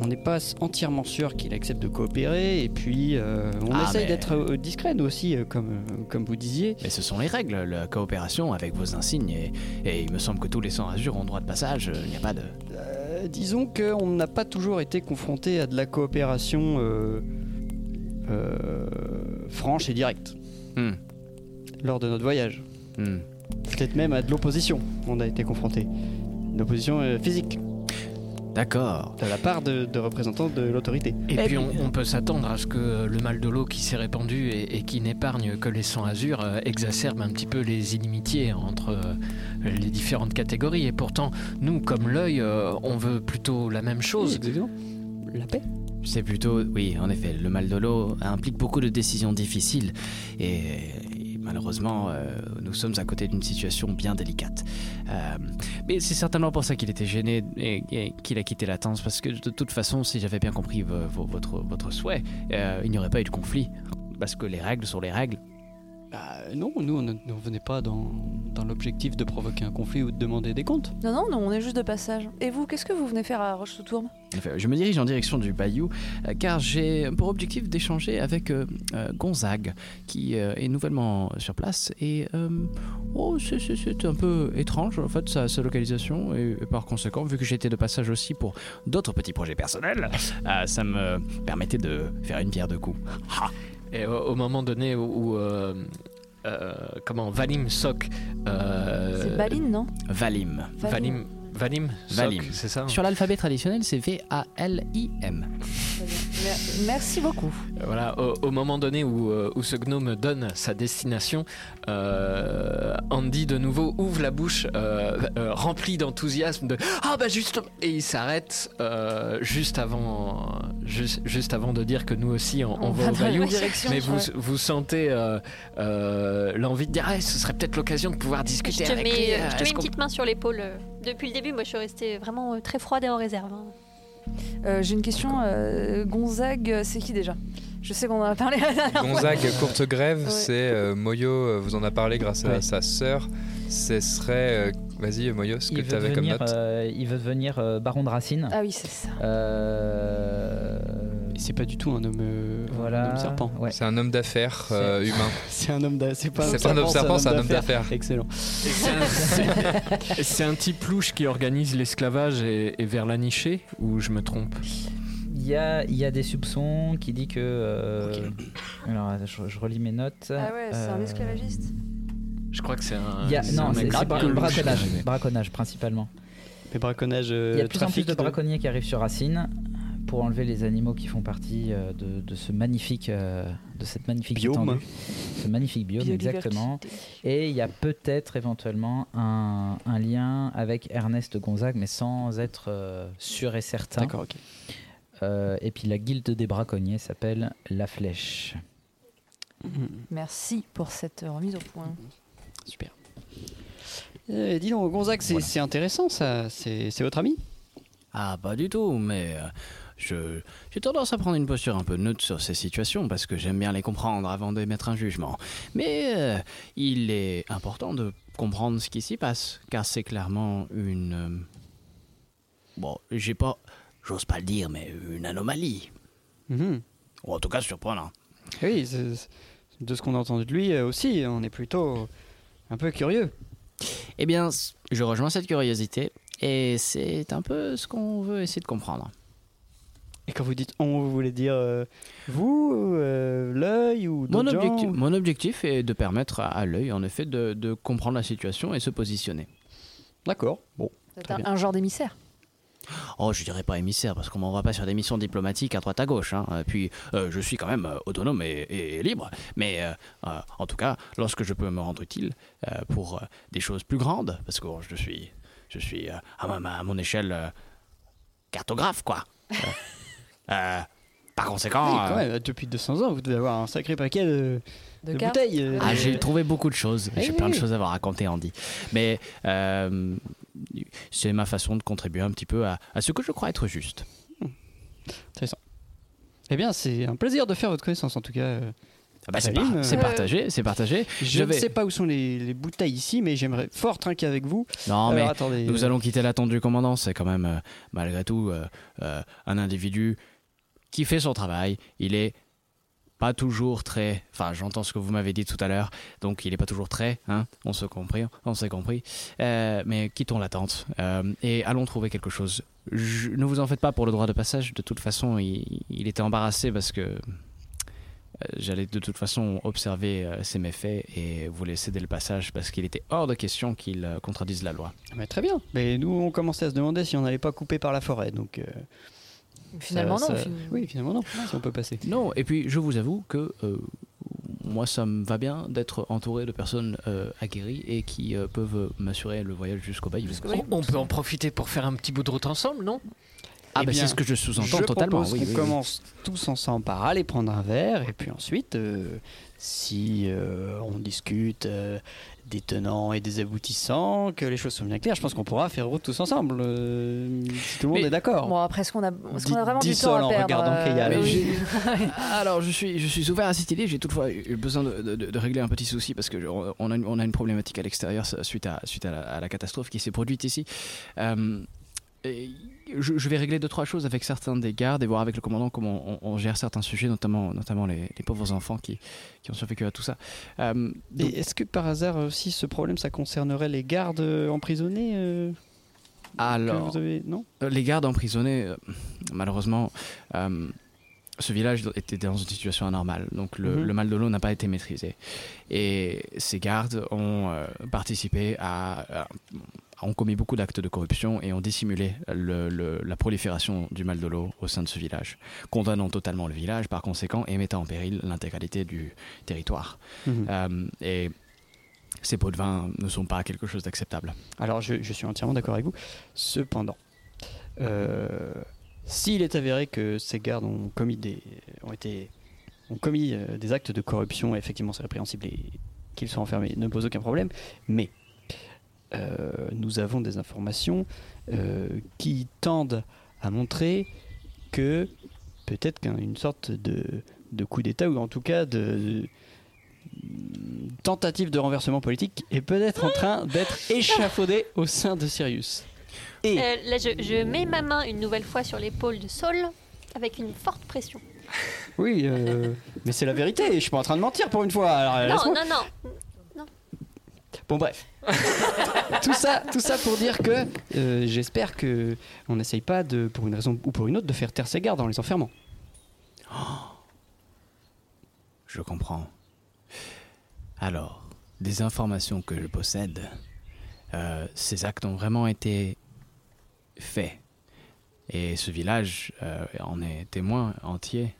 on n'est pas entièrement sûr qu'il accepte de coopérer. Et puis, euh, on Ah, essaye mais- d'être euh, discret, nous aussi, euh, comme, comme vous disiez. Mais ce sont les règles, la coopération avec vos insignes, et, et il me semble que tous les sans azur ont droit de passage, il n'y a pas de... Euh, disons qu'on n'a pas toujours été confronté à de la coopération euh, franche et directe Hmm. lors de notre voyage. Hmm. Peut-être même à de l'opposition, on a été confronté. Une opposition euh, physique. D'accord. De la part de, de représentants de l'autorité. Et puis on, on peut s'attendre à ce que le mal de l'eau qui s'est répandu et, et qui n'épargne que les sangs azur euh, exacerbe un petit peu les inimitiés entre euh, les différentes catégories. Et pourtant, nous, comme l'œil, euh, on veut plutôt la même chose. La paix C'est plutôt... Oui, en effet, le mal de l'eau implique beaucoup de décisions difficiles, et malheureusement, euh, nous sommes à côté d'une situation bien délicate. Euh, mais c'est certainement pour ça qu'il était gêné et, qu'il a quitté la Tence, parce que de toute façon, si j'avais bien compris vo- vo- votre, votre souhait, euh, il n'y aurait pas eu de conflit, parce que les règles sont les règles. Bah, non, nous, on ne on venait pas dans, dans l'objectif de provoquer un conflit ou de demander des comptes. Non, non, non, on est juste de passage. Et vous, qu'est-ce que vous venez faire à Roche-sous-Tourne? Je me dirige en direction du bayou euh, car j'ai pour objectif d'échanger avec euh, euh, Gonzague qui euh, est nouvellement sur place et euh, oh, c'est- c'est c'est un peu étrange en fait sa, sa localisation et, et par conséquent vu que j'étais de passage aussi pour d'autres petits projets personnels euh, ça me permettait de faire une pierre deux coups. Et au, au moment donné où, où, euh, euh, comment Valim Sok, euh, C'est Baline, non? Valim. Valim, Valim, Sok, Valim. c'est ça. hein Sur l'alphabet traditionnel c'est V-A-L-I-M. Mer- Merci beaucoup. Voilà, au, au moment donné où, euh, où ce gnome donne sa destination, euh, Andy de nouveau ouvre la bouche euh, euh, rempli d'enthousiasme de ah bah justement et il s'arrête euh, juste avant juste, juste avant de dire que nous aussi on, on On va va au bayou mais vous, ouais. vous sentez euh, euh, l'envie de dire ah, ce serait peut-être l'occasion de pouvoir Je discuter te avec lui, mets, euh, je te mets une petite main sur l'épaule. Depuis le début, moi, je suis restée vraiment euh, très froide et en réserve. hein. Euh, J'ai une question. euh, Gonzague, c'est qui déjà? Je sais qu'on en a parlé la dernière fois. Gonzague, courte grève, Ouais. c'est euh, Moyo euh, vous en a parlé grâce à Ouais. sa sœur. Ce serait euh, Vas-y, Moyo, ce que il tu veut avais comme devenir, note. euh, il veut devenir euh, baron de Racine. Ah oui, c'est ça. Euh, C'est pas du tout un homme, euh, Voilà. un homme serpent. Ouais. C'est un homme d'affaires euh, humain. C'est un homme c'est pas, un homme serpent, c'est un homme d'affaires. Excellent. C'est un type louche qui organise l'esclavage et, et vers la nichée ou je me trompe? Il y a, il y a des soupçons qui dit que. euh, Alors, je, je relis mes notes. Ah ouais, c'est un Euh, esclavagiste. Je crois que c'est un. il y a- non, un c'est braconnage, braconnage principalement. Mais braconnage. euh, Il y a de plus en plus de braconniers qui arrivent sur Racine pour enlever les animaux qui font partie euh, de, de ce magnifique, euh, de cette magnifique Biome. étendue. ce magnifique biome exactement. Et il y a peut-être éventuellement un, un lien avec Ernest Gonzague, mais sans être euh, sûr et certain. D'accord, ok. Euh, et puis la guilde des braconniers s'appelle La Flèche. Merci pour cette remise au point. Super. Euh, dis donc, Gonzague, c'est intéressant ça. C'est votre ami? Ah, pas du tout, mais euh, j'ai tendance à prendre une posture un peu neutre sur ces situations parce que j'aime bien les comprendre avant d'émettre un jugement. Mais euh, il est important de comprendre ce qui s'y passe, car c'est clairement une. euh, bon, j'ai pas. J'ose pas le dire, mais une anomalie. Mhm. Ou en tout cas surprenant. Oui, de ce qu'on a entendu de lui euh, aussi, on est plutôt un peu curieux. Eh bien, je rejoins cette curiosité et c'est un peu ce qu'on veut essayer de comprendre. Et quand vous dites on, vous voulez dire euh, vous, euh, l'œil ou Mon d'autres objectif, gens mon objectif est de permettre à, à l'œil, en effet, de, de comprendre la situation et se positionner. D'accord, bon. Un, genre d'émissaire. Oh, je dirais pas émissaire, parce qu'on m'envoie pas sur des missions diplomatiques à droite à gauche. Hein. Puis, euh, je suis quand même euh, autonome et, et libre. Mais euh, euh, en tout cas, lorsque je peux me rendre utile euh, pour euh, des choses plus grandes, parce que je suis, je suis euh, à, ma- à mon échelle euh, cartographe, quoi. Euh, par conséquent. Oui, quand euh, même, depuis 200 ans, vous devez avoir un sacré paquet de, De bouteilles. euh. Ah, j'ai trouvé beaucoup de choses. J'ai plein de choses à vous raconter, Andy. Mais euh, c'est ma façon de contribuer un petit peu à, à ce que je crois être juste. Intéressant. Eh bien, c'est un plaisir de faire votre connaissance en tout cas. Ah bah, c'est par- euh, c'est partagé, c'est partagé. Je, Je ne sais pas où sont les, les bouteilles ici, mais j'aimerais fort trinquer avec vous. Non, Alors, mais attendez, nous euh, allons quitter l'attente du commandant. C'est quand même, euh, malgré tout, euh, euh, un individu qui fait son travail. Il est pas toujours très. Enfin, j'entends ce que vous m'avez dit tout à l'heure. Donc, il est pas toujours très. Hein, on s'est compris. On s'est compris. Euh, mais quittons l'attente euh, et allons trouver quelque chose. Ne vous en faites pas pour le droit de passage. De toute façon, il, était embarrassé parce que. euh, J'allais de toute façon observer euh, ses méfaits et vous laisser dès le passage parce qu'il était hors de question qu'il contredise la loi. Mais très bien. Mais nous, on commençait à se demander si on n'allait pas couper par la forêt. Donc, Finalement, ça- non. ça- Oui, finalement, non. Si on peut passer. Non, et puis je vous avoue que euh, moi, ça me va bien d'être entouré de personnes euh, aguerries et qui euh, peuvent m'assurer le voyage jusqu'au Bayou. On, on peut en profiter pour faire un petit bout de route ensemble, non? Ah, Eh bah, c'est ce que je sous-entends totalement. oui, oui, oui. commence tous ensemble par aller prendre un verre et puis ensuite, euh, si euh, on discute euh, des tenants et des aboutissants, que les choses sont bien claires, je pense qu'on pourra faire route tous ensemble. euh, si tout le monde Mais- est d'accord. Bon, après, est-ce qu'on a, qu'on a vraiment dit du temps à en perdre regardant euh, oui. j'ai- Alors, je suis, je suis ouvert à cette idée. J'ai toutefois eu besoin de, de- de régler un petit souci parce que je- on a, une- on a une problématique à l'extérieur suite à, suite à la, à la catastrophe qui s'est produite ici. Euh, et je, je vais régler deux trois choses avec certains des gardes et voir avec le commandant comment on, on gère certains sujets, notamment, notamment les, les pauvres enfants qui, qui ont survécu à tout ça. Euh, est-ce que par hasard aussi ce problème ça concernerait les gardes emprisonnés euh, Alors, vous avez... Non? Euh, Les gardes emprisonnés, euh, malheureusement, ce village était dans une situation anormale. Donc le, Mhm. le mal de l'eau n'a pas été maîtrisé. Et ces gardes ont participé à, à- ont commis beaucoup d'actes de corruption et ont dissimulé le- le- la prolifération du mal de l'eau au sein de ce village, condamnant totalement le village par conséquent et mettant en péril l'intégralité du territoire. Mhm. Euh, et ces pots de vin ne sont pas quelque chose d'acceptable. Alors je, je suis entièrement d'accord avec vous. Cependant, euh, s'il est avéré que ces gardes ont commis des, ont été, ont commis euh, des actes de corruption, effectivement c'est répréhensible et qu'ils soient enfermés ne pose aucun problème. Mais nous avons des informations euh, qui tendent à montrer que peut-être qu'une sorte de, de coup d'État ou en tout cas de tentative de renversement politique est peut-être en train d'être échafaudée au sein de Sirius. Et Euh, là, je, je mets ma main une nouvelle fois sur l'épaule de Saul avec une forte pression. oui, euh, mais c'est la vérité. Je suis pas en train de mentir pour une fois. Alors, euh, non, non, non. Bon bref. tout ça, tout ça pour dire que euh, j'espère que on n'essaye pas de, pour une raison ou pour une autre, de faire taire ses gardes en les enfermant. Je comprends. Alors, des informations que je possède, euh, ces actes ont vraiment été faits. Et ce village euh, en est témoin entier.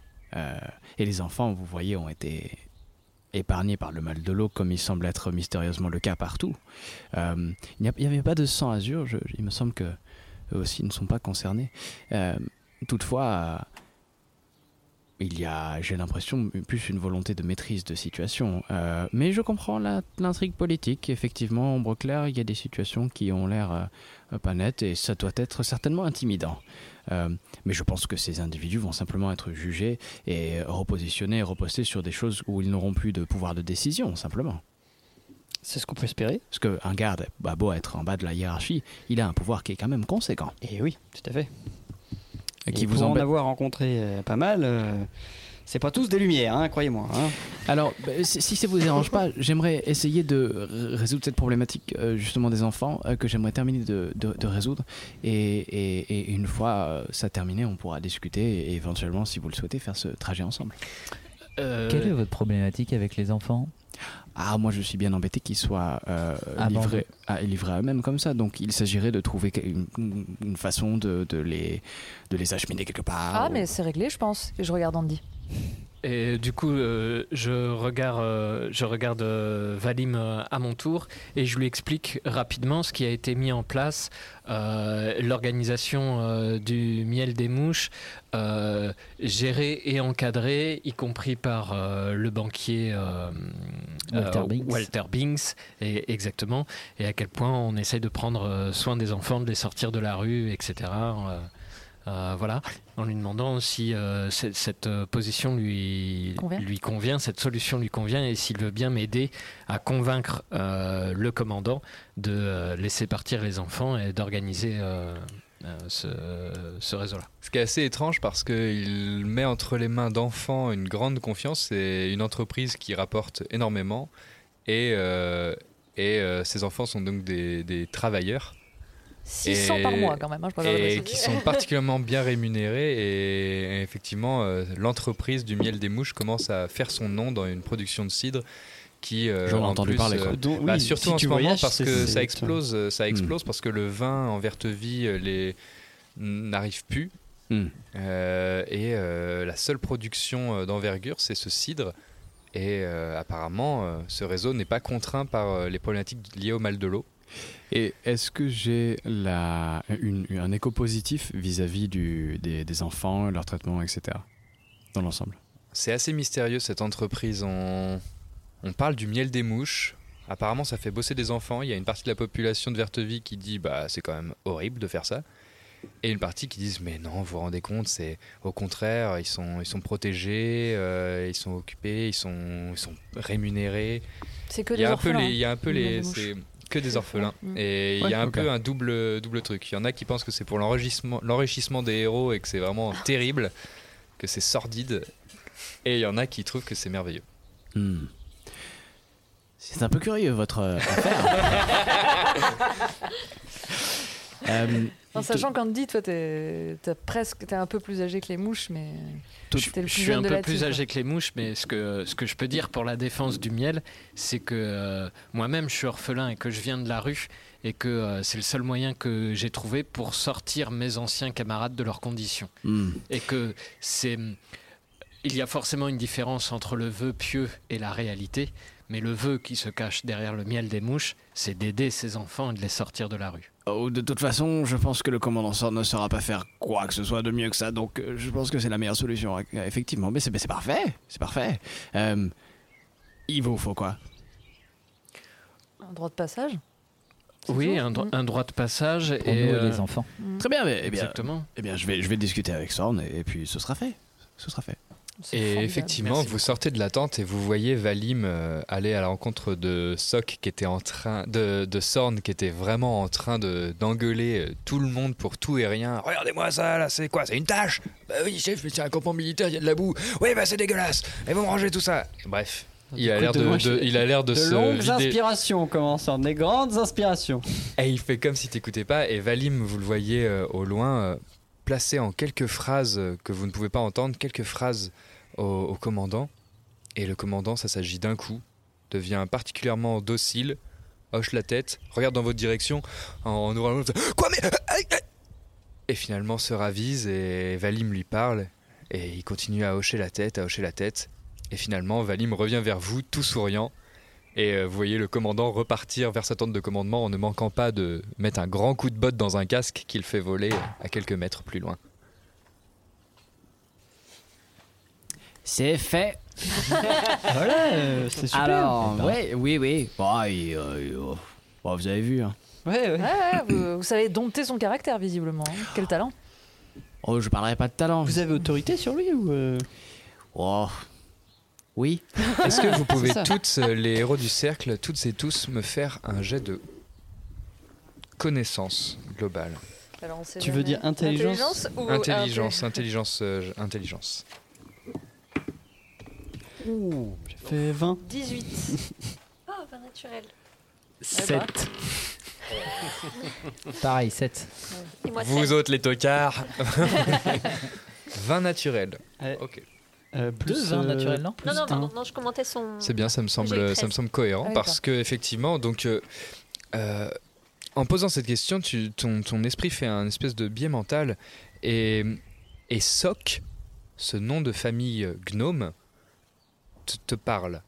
Et les enfants, vous voyez, ont été épargnés par le mal de l'eau, comme il semble être mystérieusement le cas partout. Euh, il n'y avait pas de sang azur, il me semble que eux aussi ne sont pas concernés. Euh, toutefois, il y a, j'ai l'impression, plus une volonté de maîtrise de situation. Euh, mais je comprends l'intrigue politique. Effectivement, Ombre Claire, il y a des situations qui ont l'air euh, pas nettes et ça doit être certainement intimidant. Euh, mais je pense que ces individus vont simplement être jugés et repositionnés, repostés sur des choses où ils n'auront plus de pouvoir de décision, simplement. C'est ce qu'on peut espérer. Parce qu'un garde, bah, beau être en bas de la hiérarchie, il a un pouvoir qui est quand même conséquent. Et oui, tout à fait. Et qui Et vous pour en avoir rencontré euh, pas mal, euh, c'est pas tous des lumières, hein, croyez-moi. hein. Alors, bah, si, ça vous dérange pas, j'aimerais essayer de résoudre cette problématique euh, justement des enfants euh, que j'aimerais terminer de, de- de résoudre. Et, et- et une fois euh, ça terminé, on pourra discuter et éventuellement, si vous le souhaitez, faire ce trajet ensemble. Quelle est votre problématique avec les enfants? Ah, moi je suis bien embêté qu'ils soient euh, Abandonnés. livrés, à, livrés à eux-mêmes comme ça. Donc il s'agirait de trouver une, une façon de, de les, de les acheminer quelque part. Ah, ou- mais c'est réglé, je pense. Et je regarde Andy. Et du coup, euh, je regarde, euh, je regarde euh, Valim à mon tour et je lui explique rapidement ce qui a été mis en place, l'organisation du miel des mouches, gérée et encadrée, y compris par le banquier Walter Binks. Walter Binks, et, exactement, et à quel point on essaye de prendre soin des enfants, de les sortir de la rue, etc. euh, voilà, en lui demandant si euh, cette, cette, euh, position lui Convient. lui convient, cette solution lui convient, et s'il veut bien m'aider à convaincre euh, le commandant de laisser partir les enfants et d'organiser euh, euh, ce, ce réseau-là. Ce qui est assez étrange parce qu'il met entre les mains d'enfants une grande confiance. C'est une entreprise qui rapporte énormément et, euh, et euh, ces enfants sont donc des, des travailleurs. 600 par mois, quand même, hein, je et qui sont particulièrement bien rémunérés. Et, et effectivement, euh, l'entreprise du miel des mouches commence à faire son nom dans une production de cidre qui euh, J'en ai en entendu plus, parler, euh. Donc, bah, oui, surtout si en ce moment parce que ça explose euh, ça Hmm. explose parce que le vin en verte vie euh, les n'arrive plus Hmm. Euh, et euh, la seule production euh, d'envergure c'est ce cidre et euh, apparemment euh, ce réseau n'est pas contraint par euh, les problématiques liées au mal de l'eau Et est-ce que j'ai la, une- un écho positif vis-à-vis du- des, des enfants, leur traitement, etc. Dans l'ensemble? C'est assez mystérieux cette entreprise. On, on parle du miel des mouches. Apparemment, ça fait bosser des enfants. Il y a une partie de la population de Vertevie qui dit bah c'est quand même horrible de faire ça. Et une partie qui disent mais non, vous vous rendez compte, c'est au contraire, ils sont, ils sont protégés, euh, ils sont occupés, ils sont, ils sont rémunérés. C'est que il y a des un peu orphelins, les, il y a un peu les, que des orphelins. Mm. Et il Ouais, y a un peu un double, double truc. Il y en a qui pensent que c'est pour l'enrichissement, l'enrichissement des héros et que c'est vraiment terrible, que c'est sordide. Et il y en a qui trouvent que c'est merveilleux. Hmm. C'est un peu curieux votre euh, affaire. Euh, En sachant qu'Andy, toi, t'es presque, t'es un peu plus âgé que les mouches, mais Je, t'es le je plus suis jeune un de peu plus team, âgé que les mouches, mais ce que, ce que je peux dire pour la défense du miel, c'est que euh, moi-même je suis orphelin et que je viens de la rue et que euh, c'est le seul moyen que j'ai trouvé pour sortir mes anciens camarades de leurs conditions. hmm. Et que c'est. Il y a forcément une différence entre le vœu pieux et la réalité, mais le vœu qui se cache derrière le miel des mouches, c'est d'aider ses enfants et de les sortir de la rue. Oh, de toute façon, je pense que le commandant Sord ne saura pas faire quoi que ce soit de mieux que ça, donc euh, je pense que c'est la meilleure solution, euh, effectivement. Mais c'est parfait, c'est parfait. Euh, il vous faut quoi? Un droit de passage? Oui, un, dro- un droit de passage Pour et nous et euh, les enfants. Très bien, mais, eh bien, Exactement. eh bien je, vais, je vais discuter avec Sorn et, et puis ce sera fait. Ce sera fait. Et formidable. effectivement, Merci vous sortez de la tente et vous voyez Valim euh, aller à la rencontre de Sok qui était en train de, de Sorn qui était vraiment en train de d'engueuler euh, tout le monde pour tout et rien. Regardez-moi ça là, c'est quoi C'est une tâche? Bah oui chef, mais c'est un campement militaire, il y a de la boue. Oui bah c'est dégueulasse. Et vous me rangez tout ça. Bref, il a l'air de, de- il a l'air de, de se longues vider. inspirations commençant, des grandes inspirations. Et il fait comme si t'écoutais pas. Et Valim, vous le voyez euh, au loin, euh, placé en quelques phrases euh, que vous ne pouvez pas entendre, quelques phrases au, commandant. Et le commandant, ça s'agit d'un coup, devient particulièrement docile, hoche la tête, regarde dans votre direction en, bouche, Quoi mais aïe Et finalement se ravise et Valim lui parle. Et il continue à hocher la tête, à hocher la tête. Et finalement, Valim revient vers vous, tout souriant. Et euh, vous voyez le commandant repartir vers sa tente de commandement en ne manquant pas de mettre un grand coup de botte dans un casque qu'il fait voler à quelques mètres plus loin. C'est fait. Voilà, euh, c'est super. Alors, ouais, oui, oui. Bon, euh, bon, vous avez vu. Hein. Ouais, ouais. Ouais, ouais, vous, vous savez dompter son caractère, visiblement. hein. Quel talent. Oh, je parlerai pas de talent. Vous avez autorité sur lui ou euh Oh. Oui. Est-ce que vous pouvez toutes, euh, les héros du cercle, toutes et tous, me faire un jet de connaissance globale Alors, on sait Tu veux jamais. dire intelligence ou Intelligence, inté- intelligence, euh, intelligence. Ouh, j'ai fait 20. 18. Oh, vin naturel. Sept. Pareil, 7. Et moi, Vous sept. autres les tocards 20 naturel. Ouais. Ok. Euh, plus, Deux vins euh, non plus Non, je commentais son. C'est bien, ça me semble, ça me 13. semble cohérent Ah parce que effectivement, donc, euh, euh, en posant cette question, tu, ton, ton esprit fait un espèce de biais mental et, et Sok, ce nom de famille gnome, te, te parle.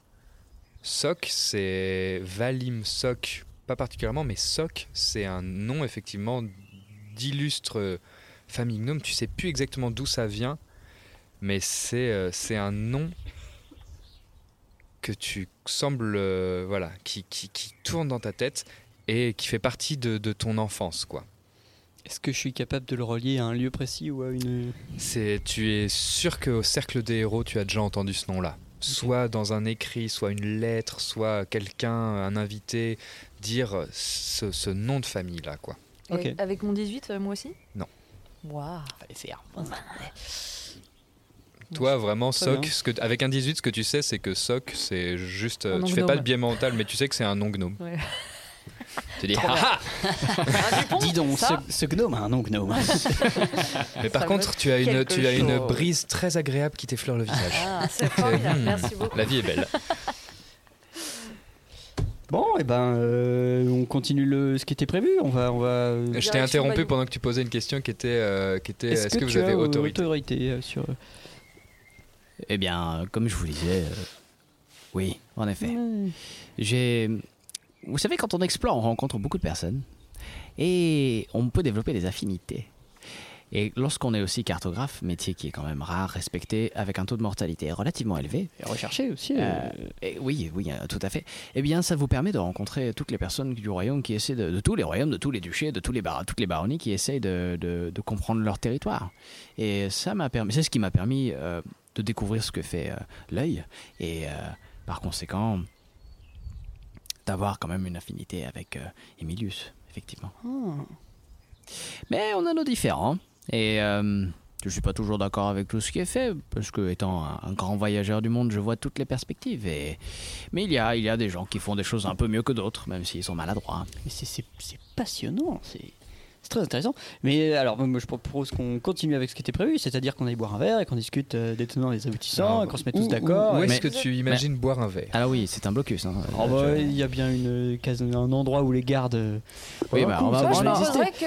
Sok, c'est Valim Sok, pas particulièrement, mais Sok, c'est un nom effectivement d'illustre famille gnome. Tu sais plus exactement d'où ça vient, mais c'est euh, c'est un nom que tu sembles euh, voilà qui, qui, qui tourne dans ta tête et qui fait partie de, de ton enfance quoi. Est-ce que je suis capable de le relier à un lieu précis ou à une. C'est tu es sûr qu'au cercle des héros tu as déjà entendu ce nom-là. Soit dans un écrit, soit une lettre, soit quelqu'un, un invité, dire ce, ce nom de famille là quoi. Et Ok. Avec mon 18, euh, moi aussi? Non. Waouh. Fallait faire. Toi vraiment Soc, bien. ce que, avec un 18 ce que tu sais c'est que Soc c'est juste euh, Un tu fais pas le biais mental mais tu sais que c'est un nom gnome. Ouais. Tu dis Trop bien. ah ah Dis donc, ce, gnome a un nom gnome. Mais par Ça contre, tu as une, tu as une brise très agréable qui t'effleure le visage. Ah, c'est formidable. Hmm, Merci beaucoup. La vie est belle. Bon, et ben, euh, on continue le, ce qui était prévu. On va, on va. Je t'ai interrompu pendant que tu posais une question qui était, euh, qui était est-ce, que, vous tu avez as autorité? autorité euh, sur. Eh bien, comme je vous disais, euh, oui, en effet. J'ai. Vous savez, quand on explore, on rencontre beaucoup de personnes et on peut développer des affinités. Et lorsqu'on est aussi cartographe, métier qui est quand même rare, respecté, avec un taux de mortalité relativement élevé, Et recherché aussi. euh, euh, et oui, oui, euh, tout à fait. Eh bien, ça vous permet de rencontrer toutes les personnes du royaume qui essaient de, de tous les royaumes, de tous les duchés, de tous les bar- toutes les baronnies qui essayent de, de- de comprendre leur territoire. Et ça m'a permis, c'est ce qui m'a permis euh, de découvrir ce que fait euh, l'œil et par conséquent d'avoir quand même une affinité avec Emilius, effectivement. ah. Mais on a nos différents. Et euh, je suis pas toujours d'accord avec tout ce qui est fait, parce que étant un, grand voyageur du monde, je vois toutes les perspectives. Et... Mais il y, a, il y a des gens qui font des choses un peu mieux que d'autres, même s'ils sont maladroits. Mais c'est passionnant. C'est c'est très intéressant. Mais alors, moi, je propose qu'on continue avec ce qui était prévu, c'est-à-dire qu'on aille boire un verre et qu'on discute euh, des tenants et des aboutissants, Alors, et qu'on se mette tous d'accord. Où, est-ce que tu imagines boire un verre? Alors oui, c'est un blocus. hein. Oh, bah, Je- il y a bien une un endroit où les gardes. euh, Oui, bah, on va- on va-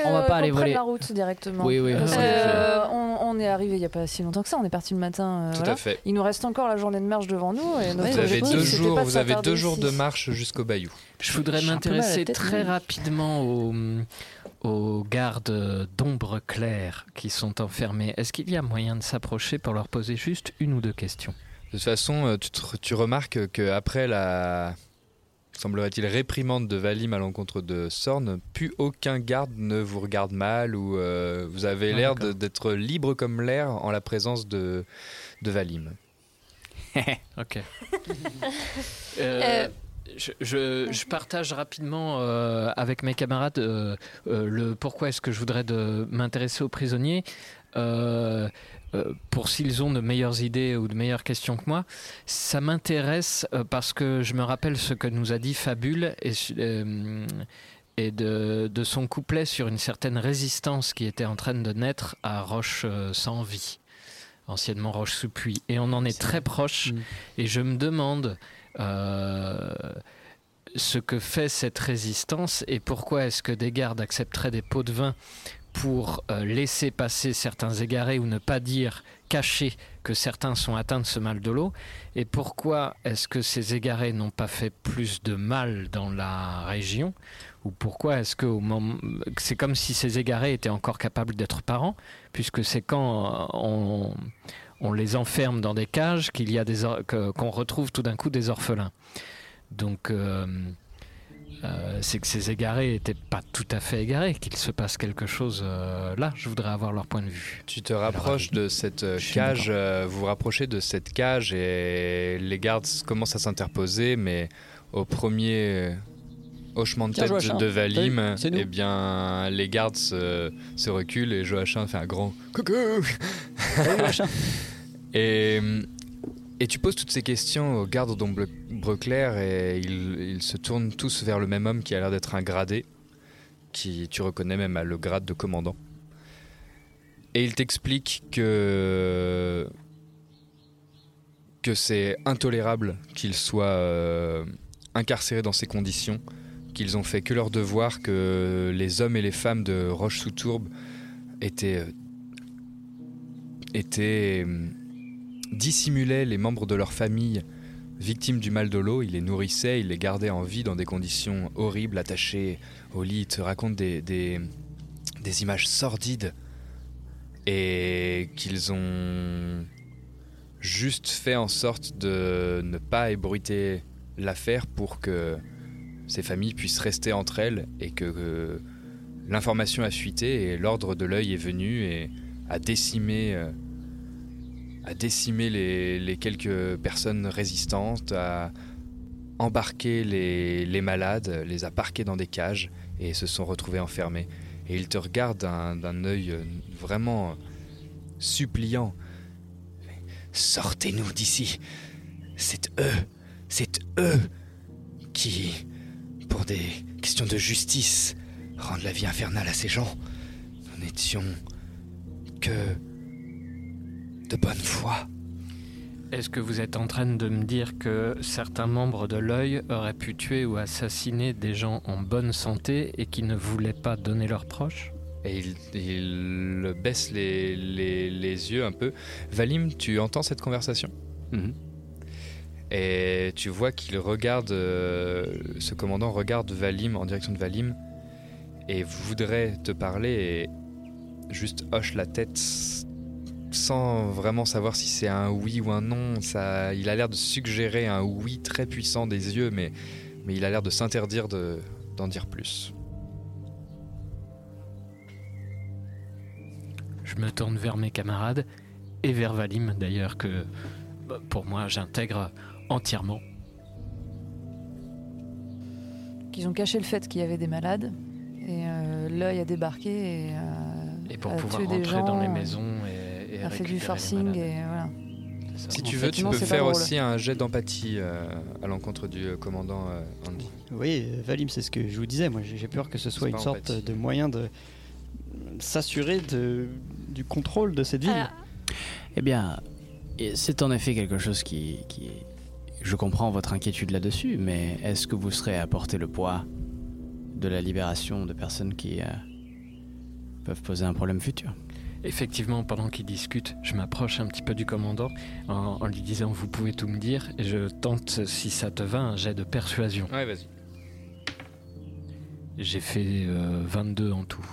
on va pas aller voler. la route directement. Oui, oui. Euh, on, on est arrivé il n'y a pas si longtemps que ça, on est parti le matin. euh, Tout voilà. à fait. Il nous reste encore la journée de marche devant nous. Et notre Vous avez deux jours, de vous avez s'attarder deux jours de ici. marche jusqu'au Bayou. Je voudrais m'intéresser très rapidement aux, aux gardes d'ombre claire qui sont enfermés. Est-ce qu'il y a moyen de s'approcher pour leur poser juste une ou deux questions? De toute façon, euh, tu, te- tu remarques qu'après la, semblerait-il, réprimande de Valim à l'encontre de Sorn, plus aucun garde ne vous regarde mal ou euh, vous avez Ah, l'air d'être libre comme l'air en la présence de, de Valim. ok. Euh, je, je- je partage rapidement euh, avec mes camarades euh, euh, le pourquoi est-ce que je voudrais m'intéresser aux prisonniers. Pour s'ils ont de meilleures idées ou de meilleures questions que moi, ça m'intéresse parce que je me rappelle ce que nous a dit Fabule et, de, de son couplet sur une certaine résistance qui était en train de naître à Roche sans vie, anciennement Roche sous puits. Et on en est très proche. Et je me demande ce que fait cette résistance et pourquoi est-ce que des gardes accepteraient des pots de vin pour euh, laisser passer certains égarés ou ne pas dire, cacher que certains sont atteints de ce mal de l'eau Et pourquoi est-ce que ces égarés n'ont pas fait plus de mal dans la région Ou pourquoi est-ce que c'est comme si ces égarés étaient encore capables d'être parents Puisque c'est quand euh, on, on les enferme dans des cages qu'il y a des qu'on retrouve tout d'un coup des orphelins. Donc euh, euh, c'est que ces égarés n'étaient pas tout à fait égarés, qu'il se passe quelque chose euh, là. Je voudrais avoir leur point de vue. Tu te rapproches de cette cage, vous vous rapprochez de cette cage et les gardes commencent à s'interposer, mais au premier hochement de tête de, Valim, eh bien, les gardes se, se reculent et Joachim fait un grand coucou. et, et tu poses toutes ces questions aux gardes d'ombre clair et ils, ils se tournent tous vers le même homme qui a l'air d'être un gradé, qui tu reconnais même à le grade de commandant. Et il t'explique que que c'est intolérable qu'ils soient euh, incarcérés dans ces conditions, qu'ils ont fait que leur devoir, que les hommes et les femmes de Roche-sous-Tourbe étaient euh, étaient euh, dissimulaient les membres de leur famille victimes du mal de l'eau, ils les nourrissaient, ils les gardaient en vie dans des conditions horribles, attachés au lit, ils te racontent des, des, des images sordides et qu'ils ont juste fait en sorte de ne pas ébruiter l'affaire pour que ces familles puissent rester entre elles et que l'information a fuité et l'ordre de l'œil est venu et a décimé, euh, a décimé les, quelques personnes résistantes, a embarqué les, les malades, les a parqués dans des cages et se sont retrouvés enfermés. Et ils te regardent d'un d'un œil euh, vraiment suppliant. Sortez-nous d'ici. C'est eux, c'est eux qui, pour des questions de justice, rendent la vie infernale à ces gens. Nous n'étions que de bonne foi. Est-ce que vous êtes en train de me dire que certains membres de l'œil auraient pu tuer ou assassiner des gens en bonne santé et qui ne voulaient pas donner leurs proches? Et il, il baisse les, les- les yeux un peu. Valim, tu entends cette conversation? Et tu vois qu'il regarde, euh, ce commandant regarde Valim en direction de Valim et voudrait te parler et juste hoche la tête sans vraiment savoir si c'est un oui ou un non. Ça, il a l'air de suggérer un oui très puissant des yeux, mais, mais il a l'air de s'interdire de- d'en dire plus. Je me tourne vers mes camarades et vers Valim d'ailleurs que bah, pour moi j'intègre entièrement. Qu'ils ont caché le fait qu'il y avait des malades. Et euh, l'œil a débarqué et, euh, Et pour a pouvoir tué des rentrer gens, dans les maisons et, et a fait récupérer du les forcing malades. et voilà. Si tu veux, tu peux faire drôle. aussi un jet d'empathie euh, à l'encontre du euh, commandant euh, Andy. Oui, Valim, c'est ce que je vous disais. Moi, j'ai peur que ce soit une sorte empathie. de moyen de s'assurer du contrôle de cette ville. Ah. Eh bien, c'est en effet quelque chose qui, qui... Je comprends votre inquiétude là-dessus, mais est-ce que vous serez à porter le poids de la libération de personnes qui euh, peuvent poser un problème futur? Effectivement, pendant qu'ils discutent, je m'approche un petit peu du commandant en, en lui disant Vous pouvez tout me dire, et je tente, si ça te va, un jet de persuasion. Ouais, vas-y. J'ai fait euh, 22 en tout.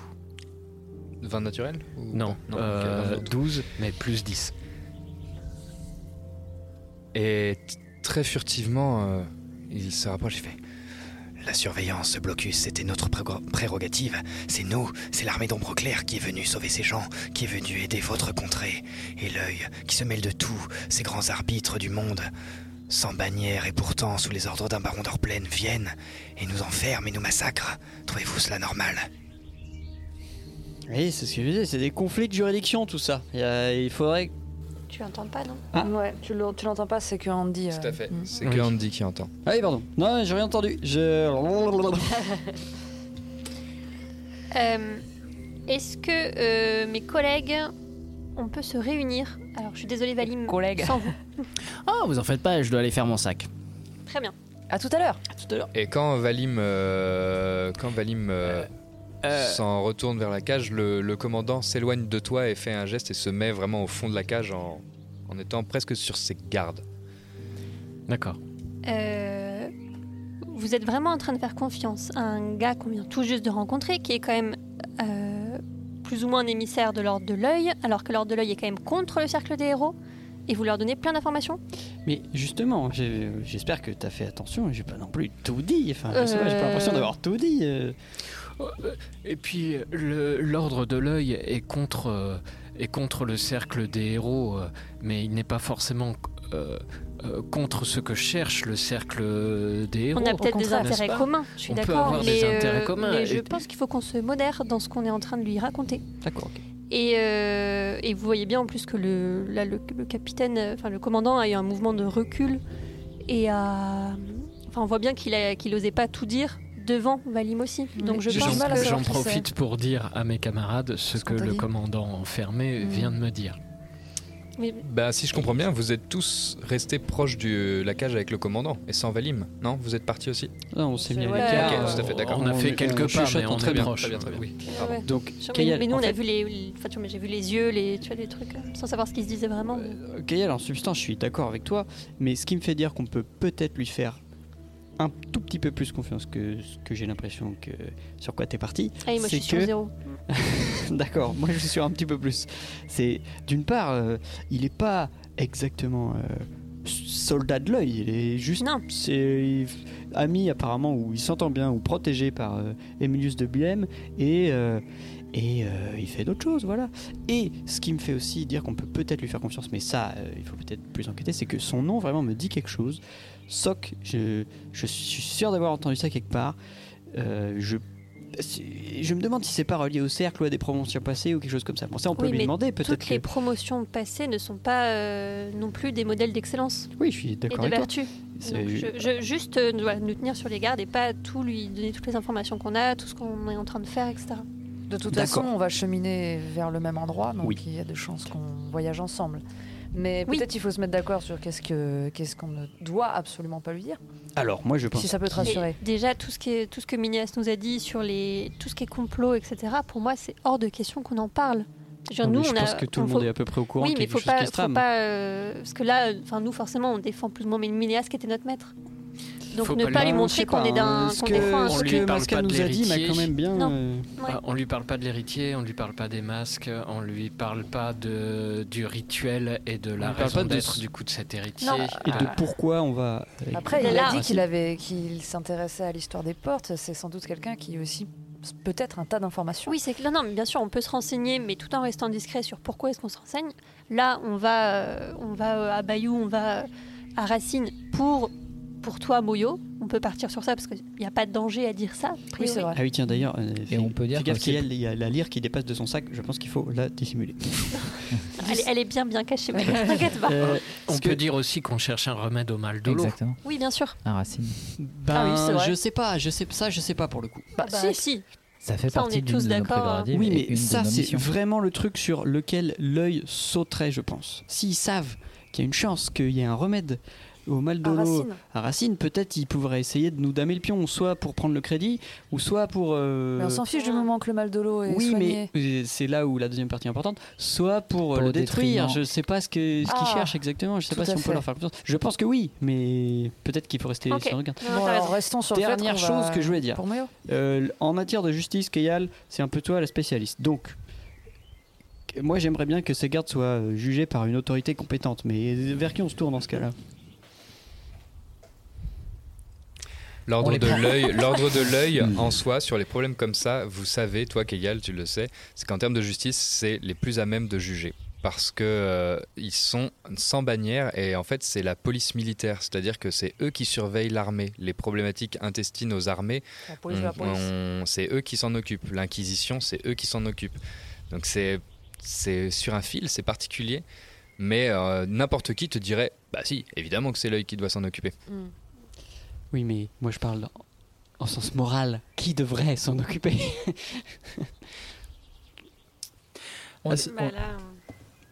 20 naturel ou Non, pas euh, ok, 22 en tout. 12, mais plus 10. Et très furtivement, euh, il se rapproche La surveillance, ce blocus, c'était notre pré- prérogative. C'est nous, c'est l'armée d'ombre claire qui est venue sauver ces gens, qui est venue aider votre contrée. Et l'œil, qui se mêle de tout, ces grands arbitres du monde, sans bannière et pourtant sous les ordres d'un baron d'Orplaine, viennent et nous enferment et nous massacrent. Trouvez-vous cela normal? Oui, c'est ce que je disais, c'est des conflits de juridiction tout ça. Il faudrait. Tu l'entends pas, non Ah. Ouais, tu le- tu l'entends pas, c'est que Andy. Tout à fait. mm. C'est Oui. que Andy qui entend. Ah oui, pardon. Non, j'ai rien entendu. Je. Euh, Est-ce que euh, mes collègues, on peut se réunir? Alors, je suis désolée, Valim, Collègues. sans vous. Oh, vous en faites pas, je dois aller faire mon sac. Très bien. À tout à l'heure. tout à l'heure. Et quand Valim, euh, quand Valim euh, s'en retourne vers la cage, le, le commandant s'éloigne de toi et fait un geste et se met vraiment au fond de la cage en, en étant presque sur ses gardes. D'accord. Euh, vous êtes vraiment en train de faire confiance à un gars qu'on vient tout juste de rencontrer, qui est quand même euh, plus ou moins un émissaire de l'ordre de l'œil, alors que l'ordre de l'œil est quand même contre le cercle des héros, et vous leur donnez plein d'informations? Mais justement, j'espère que t'as fait attention. J'ai pas non plus tout dit. Enfin, je sais pas, j'ai pas Euh. l'impression d'avoir tout dit. euh. Et puis l'ordre de l'œil est contre, euh, est contre le cercle des héros, euh, mais il n'est pas forcément euh, euh, contre ce que cherche le cercle des héros. On a peut-être des intérêts communs, je suis On peut d'accord, avoir mais, des euh, intérêts communs. mais et- je pense qu'il faut qu'on se modère dans ce qu'on est en train de lui raconter. D'accord, ok. Et, euh, et vous voyez bien en plus que le, là, le, le capitaine, euh, enfin le commandant a eu un mouvement de recul et a, enfin on voit bien qu'il a- qu'il osait pas tout dire devant Valim aussi. Donc je J'en- pense que J'en profite pour dire à mes camarades ce que le commandant enfermé Mm. vient de me dire. Bah, si je comprends bien, vous êtes tous restés proches de la cage avec le commandant et sans Valim, non? Vous êtes partis aussi? Non, on s'est mis à Ok, l'écart. tout à fait, d'accord. On a fait quelques pas, mais on très est bien. proches. Très bien, très bien. Oui. Ah ouais. Donc, mais, Kayal, mais nous en on a vu les, enfin, tu vois, mais j'ai vu les yeux, les, tu vois, les trucs, euh, sans savoir ce qui se disait vraiment. mais- Kayal, en substance, je suis d'accord avec toi, mais ce qui me fait dire qu'on peut peut-être lui faire un tout petit peu plus confiance que ce que j'ai l'impression que sur quoi t'es parti. Ah moi je c'est suis sur que- zéro. D'accord, moi je suis un petit peu plus. C'est d'une part, euh, il est pas exactement euh, soldat de l'œil, il est juste c'est ami apparemment ou il s'entend bien ou protégé par euh, Emilius de Buem et euh, et euh, il fait d'autres choses, voilà. Et ce qui me fait aussi dire qu'on peut peut-être lui faire confiance, mais ça, euh, il faut peut-être plus enquêter, c'est que son nom vraiment me dit quelque chose. Soc, je, je suis sûr d'avoir entendu ça quelque part. Euh, je je me demande si c'est pas relié au cercle ou à des promotions passées ou quelque chose comme ça. Bon, ça, on peut Oui, lui mais demander peut-être. Toutes les que- promotions passées ne sont pas euh, non plus des modèles d'excellence. Oui, je suis Et d'accord de avec toi. vertu. C'est- Donc, je, je- juste euh, voilà, nous tenir sur les gardes et pas tout lui donner toutes les informations qu'on a, tout ce qu'on est en train de faire, etc. De toute façon, on va cheminer vers le même endroit, donc Oui. il y a de chances qu'on voyage ensemble. Mais peut-être il faut se mettre d'accord sur qu'est-ce que qu'est-ce qu'on ne doit absolument pas lui dire. Alors, moi je pense. Si ça peut te rassurer. Et déjà, tout ce, qui est, tout ce que Minias nous a dit sur les, tout ce qui est complot, etc., pour moi, c'est hors de question qu'on en parle. Genre, Non, nous, je on pense a- que tout le on monde faut- est à peu près au courant Oui, mais faut quelque chose pas, faut pas euh, parce que là, enfin, nous, forcément, on défend plus ou moins Minias qui était notre maître. Donc, Faut ne pas pas, lui- montrer qu'on est d'un, hein, qu'on ce défend un truc. lui que parle Masca pas de nous a dit m'a l'héritier. quand même bien. Non. euh, Ah, on lui parle pas de l'héritier, on lui parle pas des masques, on lui parle pas de, du rituel et de la raison de d'être du coup de cet héritier. Non. Et de Ah. pourquoi on va. Après, Mais il a dit qu'il avait qu'il s'intéressait à l'histoire des portes. C'est sans doute quelqu'un qui a aussi peut-être un tas d'informations. Oui, c'est que non, non, mais bien sûr, on peut se renseigner, mais tout en restant discret sur pourquoi est-ce qu'on se renseigne. Là, on va, euh, on va euh, à Bayou, on va euh, à Racine pour, pour toi, Moyo. On peut partir sur ça parce qu'il n'y a pas de danger à dire ça. a priori. c'est vrai. Ah oui, tiens, d'ailleurs, euh, Et on peut dire gaffe qu'il y a- c'est- il y a la lyre qui dépasse de son sac, je pense qu'il faut la dissimuler. Elle, est- elle est bien, bien cachée, mais t'inquiète pas. Euh, On peut que- dire aussi qu'on cherche un remède au mal de l'eau. Exactement. Oui, bien sûr. Un racine. Ben, Ah oui, c'est vrai. je sais pas, je sais ça, je sais pas pour le coup. Bah, Bah, si, si. Ça fait Ça, on partie est d'une tous d'accord, hein. Oui, mais ça, c'est vraiment le truc sur lequel l'œil sauterait, je pense. S'ils savent qu'il y a une chance qu'il y ait un remède au mal de À l'eau Racine. à Racine, peut-être ils pourraient essayer de nous damer le pion, soit pour prendre le crédit, ou soit pour. euh, Mais on s'en fiche du moment que le mal de l'eau est oui, soigné. mais euh, c'est là où la deuxième partie est importante, soit pour, euh, Pour le détruire. Je sais pas ce qu'ils Ah, cherchent exactement. Je sais tout pas si on fait. peut leur faire confiance. Je pense que oui, mais peut-être qu'il faut rester Ok. sur le non, Bon, alors restons sur fait Dernière chose va- que je voulais dire. Pour. Euh, en matière de justice, Kayal, c'est un peu toi la spécialiste. Donc, moi j'aimerais bien que ces gardes soient jugés par une autorité compétente. Mais vers qui on se tourne dans ce cas-là? L'ordre de l'œil, l'ordre de l'œil en soi sur les problèmes comme ça, vous savez, toi Kégal, tu le sais, c'est qu'en termes de justice, c'est les plus à même de juger. Parce que euh, ils sont sans bannière et en fait c'est la police militaire, c'est-à-dire que c'est eux qui surveillent l'armée, les problématiques intestines aux armées, c'est eux qui s'en occupent, l'inquisition c'est eux qui s'en occupent, donc c'est c'est sur un fil, c'est particulier, mais euh, n'importe qui te dirait, bah si, évidemment que c'est l'œil qui doit s'en occuper. Oui, mais moi je parle en sens moral. Qui devrait s'en occuper? Ah, Bah là,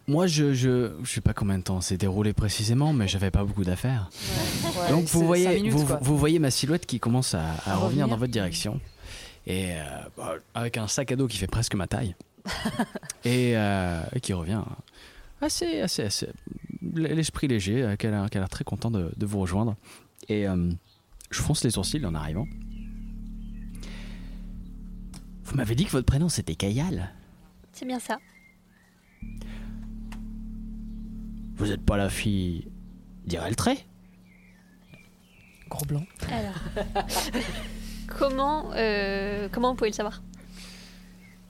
Moi, je, je, je sais pas combien de temps s'est déroulé précisément, mais j'avais pas beaucoup d'affaires. Ouais, Donc vous voyez, minutes, vous, vous voyez ma silhouette qui commence à, revenir revenir. dans votre direction, et euh, bah, avec un sac à dos qui fait presque ma taille, et, euh, et qui revient assez, assez, assez l'esprit léger, euh, qui a a l'air très content de, de vous rejoindre. Et euh, je fronce les sourcils en arrivant. Vous m'avez dit que votre prénom c'était Kayal. c'est bien ça. Vous n'êtes pas la fille d'Ireltré Gros blanc. Alors, comment, euh, comment vous pouvez le savoir?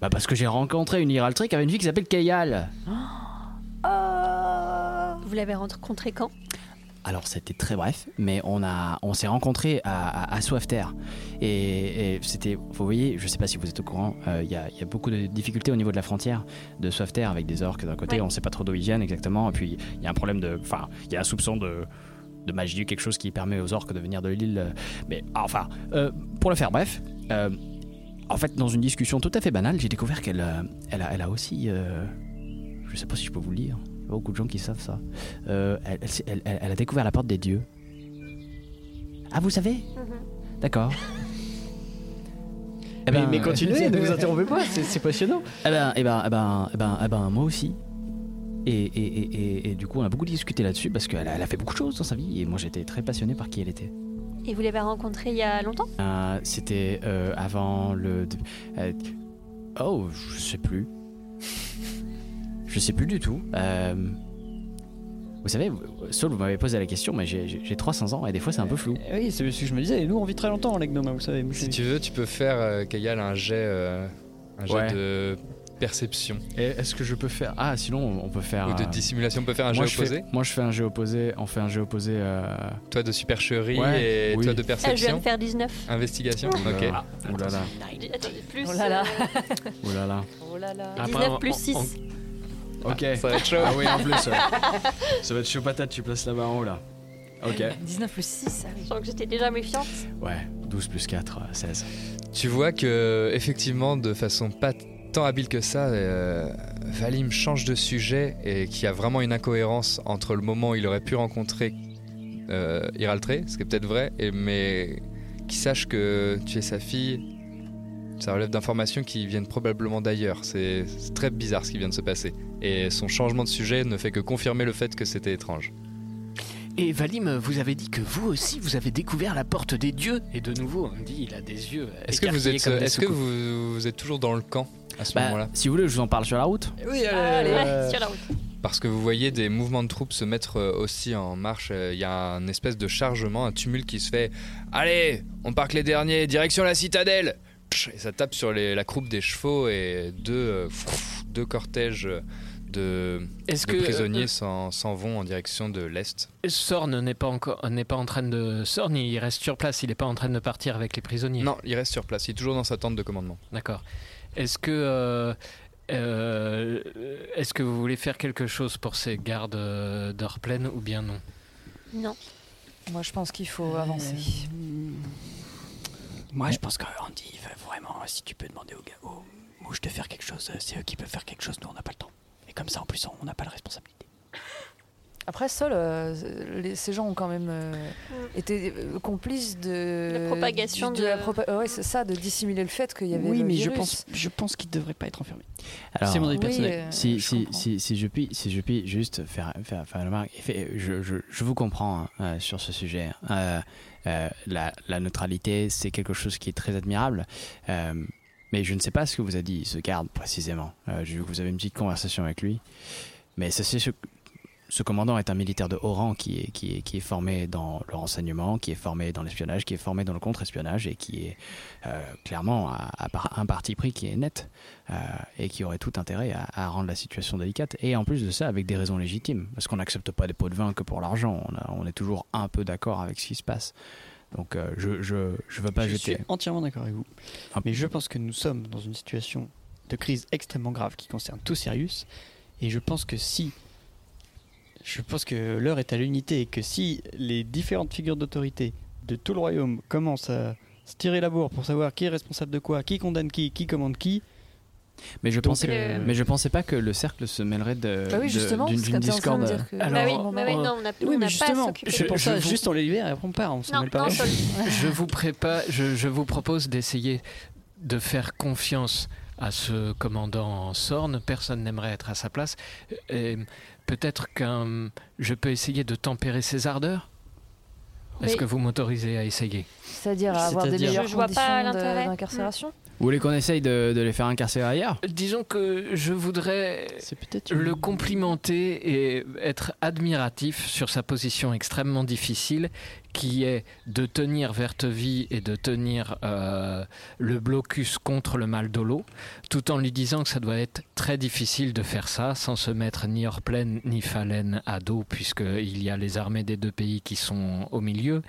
Bah parce que j'ai rencontré une Ireltré qui avait une fille qui s'appelle Kayal. Vous l'avez rencontré quand? Alors c'était très bref, mais on a, on s'est rencontrés à, à, à. Et, et c'était, vous voyez, je sais pas si vous êtes au courant, euh, il y, a, il y a beaucoup de difficultés au niveau de la frontière de Soifter avec des orques d'un côté, Ouais. on sait pas trop d'où ils viennent exactement, et puis il y a un problème de, enfin, il y a un soupçon de de magie, quelque chose qui permet aux orques de venir de l'île. euh, Mais enfin, euh, pour le faire bref, euh, en fait, dans une discussion tout à fait banale, j'ai découvert qu'elle euh, elle a, elle a aussi. je sais pas si je peux vous le dire. Beaucoup de gens qui savent ça. Euh, elle, elle s'est- elle- elle- elle a découvert la porte des dieux. Ah, vous savez D'accord. Eh mais, ben, mais continuez, ne vous interrompez pas, c'est c'est passionnant. Eh ben, eh ben, eh ben, eh ben, eh ben, moi aussi. Et, et, et, et- et du coup, on a beaucoup discuté là-dessus parce qu'elle a, elle a fait beaucoup de choses dans sa vie et moi j'étais très passionné par qui elle était. Et vous l'avez rencontré il y a longtemps? Euh, C'était euh, avant le. euh, oh, je sais plus. Je sais plus du tout. Euh, vous savez, Saul, vous m'avez posé la question, mais j'ai- j'ai j'ai 300 ans et des fois c'est un peu flou. Eh Oui, c'est ce que je me disais, et nous on vit très longtemps les gnomes, vous savez. Si tu veux, tu peux faire, euh, Kayal, un jet, euh, un jet Ouais. de perception. Et est-ce que je peux faire Ah, sinon on peut faire. Ou de euh, dissimulation, on peut faire un moi, jet je fais- opposé Moi je fais un jeu opposé, on fait un jeu opposé. euh, Toi de supercherie Ouais, et oui. toi de Ah, Je viens perception de faire 19. Investigation là Ok. là. Ouh là là. Attendez, plus. Oh là là. euh, Ouh là là. Oh là là. Après, 19 on- plus on- 6. Ok. Ça va être chaud. Ah oui, en plus. ouais. Ça va être chaud patate, tu places la barre en haut là. Ok. 19 plus 6, ah oui. Je sens que j'étais déjà méfiante. Ouais, 12 plus 4, euh, 16. Tu vois que effectivement, de façon pas tant habile que ça, euh, Valim change de sujet et qu'il y a vraiment une incohérence entre le moment où il aurait pu rencontrer euh, Iraltré, ce qui est peut-être vrai, et, mais qu'il sache que tu es sa fille, ça relève d'informations qui viennent probablement d'ailleurs. C'est très bizarre ce qui vient de se passer. Et son changement de sujet ne fait que confirmer le fait que c'était étrange. Et Valim, vous avez dit que vous aussi, vous avez découvert la porte des dieux. Et de nouveau, on me dit, il a des yeux. Est-ce que, vous êtes, est-ce que vous, vous êtes toujours dans le camp à ce Bah, moment-là? si vous voulez, je vous en parle sur la route. Oui, Allez. Ouais, sur la route. Parce que vous voyez des mouvements de troupes se mettre euh, aussi en marche. Euh, Il y a un espèce de chargement, un tumulte qui se fait. Allez, on part que les derniers, direction la citadelle Et ça tape sur les- la croupe des chevaux et deux, euh, deux cortèges de, Est-ce de que, prisonniers euh, s'en vont en direction de l'est. Sorn n'est pas encore, n'est pas en train de. Sorn, il reste sur place. Il n'est pas en train de partir avec les prisonniers. Non, il reste sur place. Il est toujours dans sa tente de commandement. D'accord. Est-ce que, euh, euh, est-ce que vous voulez faire quelque chose pour ces gardes d'heure pleine ou bien non? Non. Moi, je pense qu'il faut avancer. Moi je pense qu'Andy, vraiment, si tu peux demander aux, gars, aux mouches de faire quelque chose, c'est eux qui peuvent faire quelque chose, nous on n'a pas le temps. Et comme ça en plus on n'a pas la responsabilité. Après, Sol, euh, les- ces gens ont quand même euh, été euh, complices de La propagation du- de- la propa- euh, ouais, c'est ça, de dissimuler le fait qu'il y avait Oui, le mais je virus. pense, je pense qu'ils ne devraient pas être enfermés. Alors, c'est mon avis Oui, personnel. euh, si, je si, comprends. si, si je puis, si je puis juste faire, faire, faire la remarque, Fait- je, je, je vous comprends hein, euh, sur ce sujet. Euh, euh, la, la neutralité, c'est quelque chose qui est très admirable. Euh, mais je ne sais pas ce que vous a dit ce garde précisément. Euh, que vous avez une petite conversation avec lui. Mais sachez, ce- ce commandant est un militaire de haut rang qui est, qui, est, qui est formé dans le renseignement, qui est formé dans l'espionnage, qui est formé dans le contre-espionnage et qui est euh, clairement à, un parti pris qui est net euh, et qui aurait tout intérêt à, à, rendre la situation délicate. Et en plus de ça, avec des raisons légitimes, parce qu'on n'accepte pas des pots de vin que pour l'argent, on, on, est toujours un peu d'accord avec ce qui se passe. Donc euh, je je je veux pas je jeter. suis entièrement d'accord avec vous. Ah. Mais je pense que nous sommes dans une situation de crise extrêmement grave qui concerne tout Sirius. Et je pense que si je pense que l'heure est à l'unité et que si les différentes figures d'autorité de tout le royaume commencent à se tirer la bourre pour savoir qui est responsable de quoi, qui condamne qui, qui commande qui. Mais je Donc, pensais, euh, mais je pensais pas que le cercle se mêlerait de Bah oui, justement, d'une d'une discorde. que- Bah oui, bah oui, non, on Oui, on mais justement, Je- ça, je vous- juste on les libère et après on part, on s'en Non, mêle pas. non, je vous prépare, je, je vous propose d'essayer de faire confiance à ce commandant en Sorne. Personne n'aimerait être à sa place. Et peut-être qu'un, je peux essayer de tempérer ses ardeurs? Est-ce que vous m'autorisez à essayer? C'est-à-dire à avoir des meilleures Je conditions d'incarcération? Vous voulez qu'on essaye de, de les faire incarcérer ailleurs? Disons que je voudrais peut-être le complimenter et être admiratif sur sa position extrêmement difficile qui est de tenir Vertevie et de tenir euh, le blocus contre le mal d'Olo, tout en lui disant que ça doit être très difficile de faire ça sans se mettre ni Orplaine ni Falaine à dos, puisqu'il y a les armées des deux pays qui sont au milieu,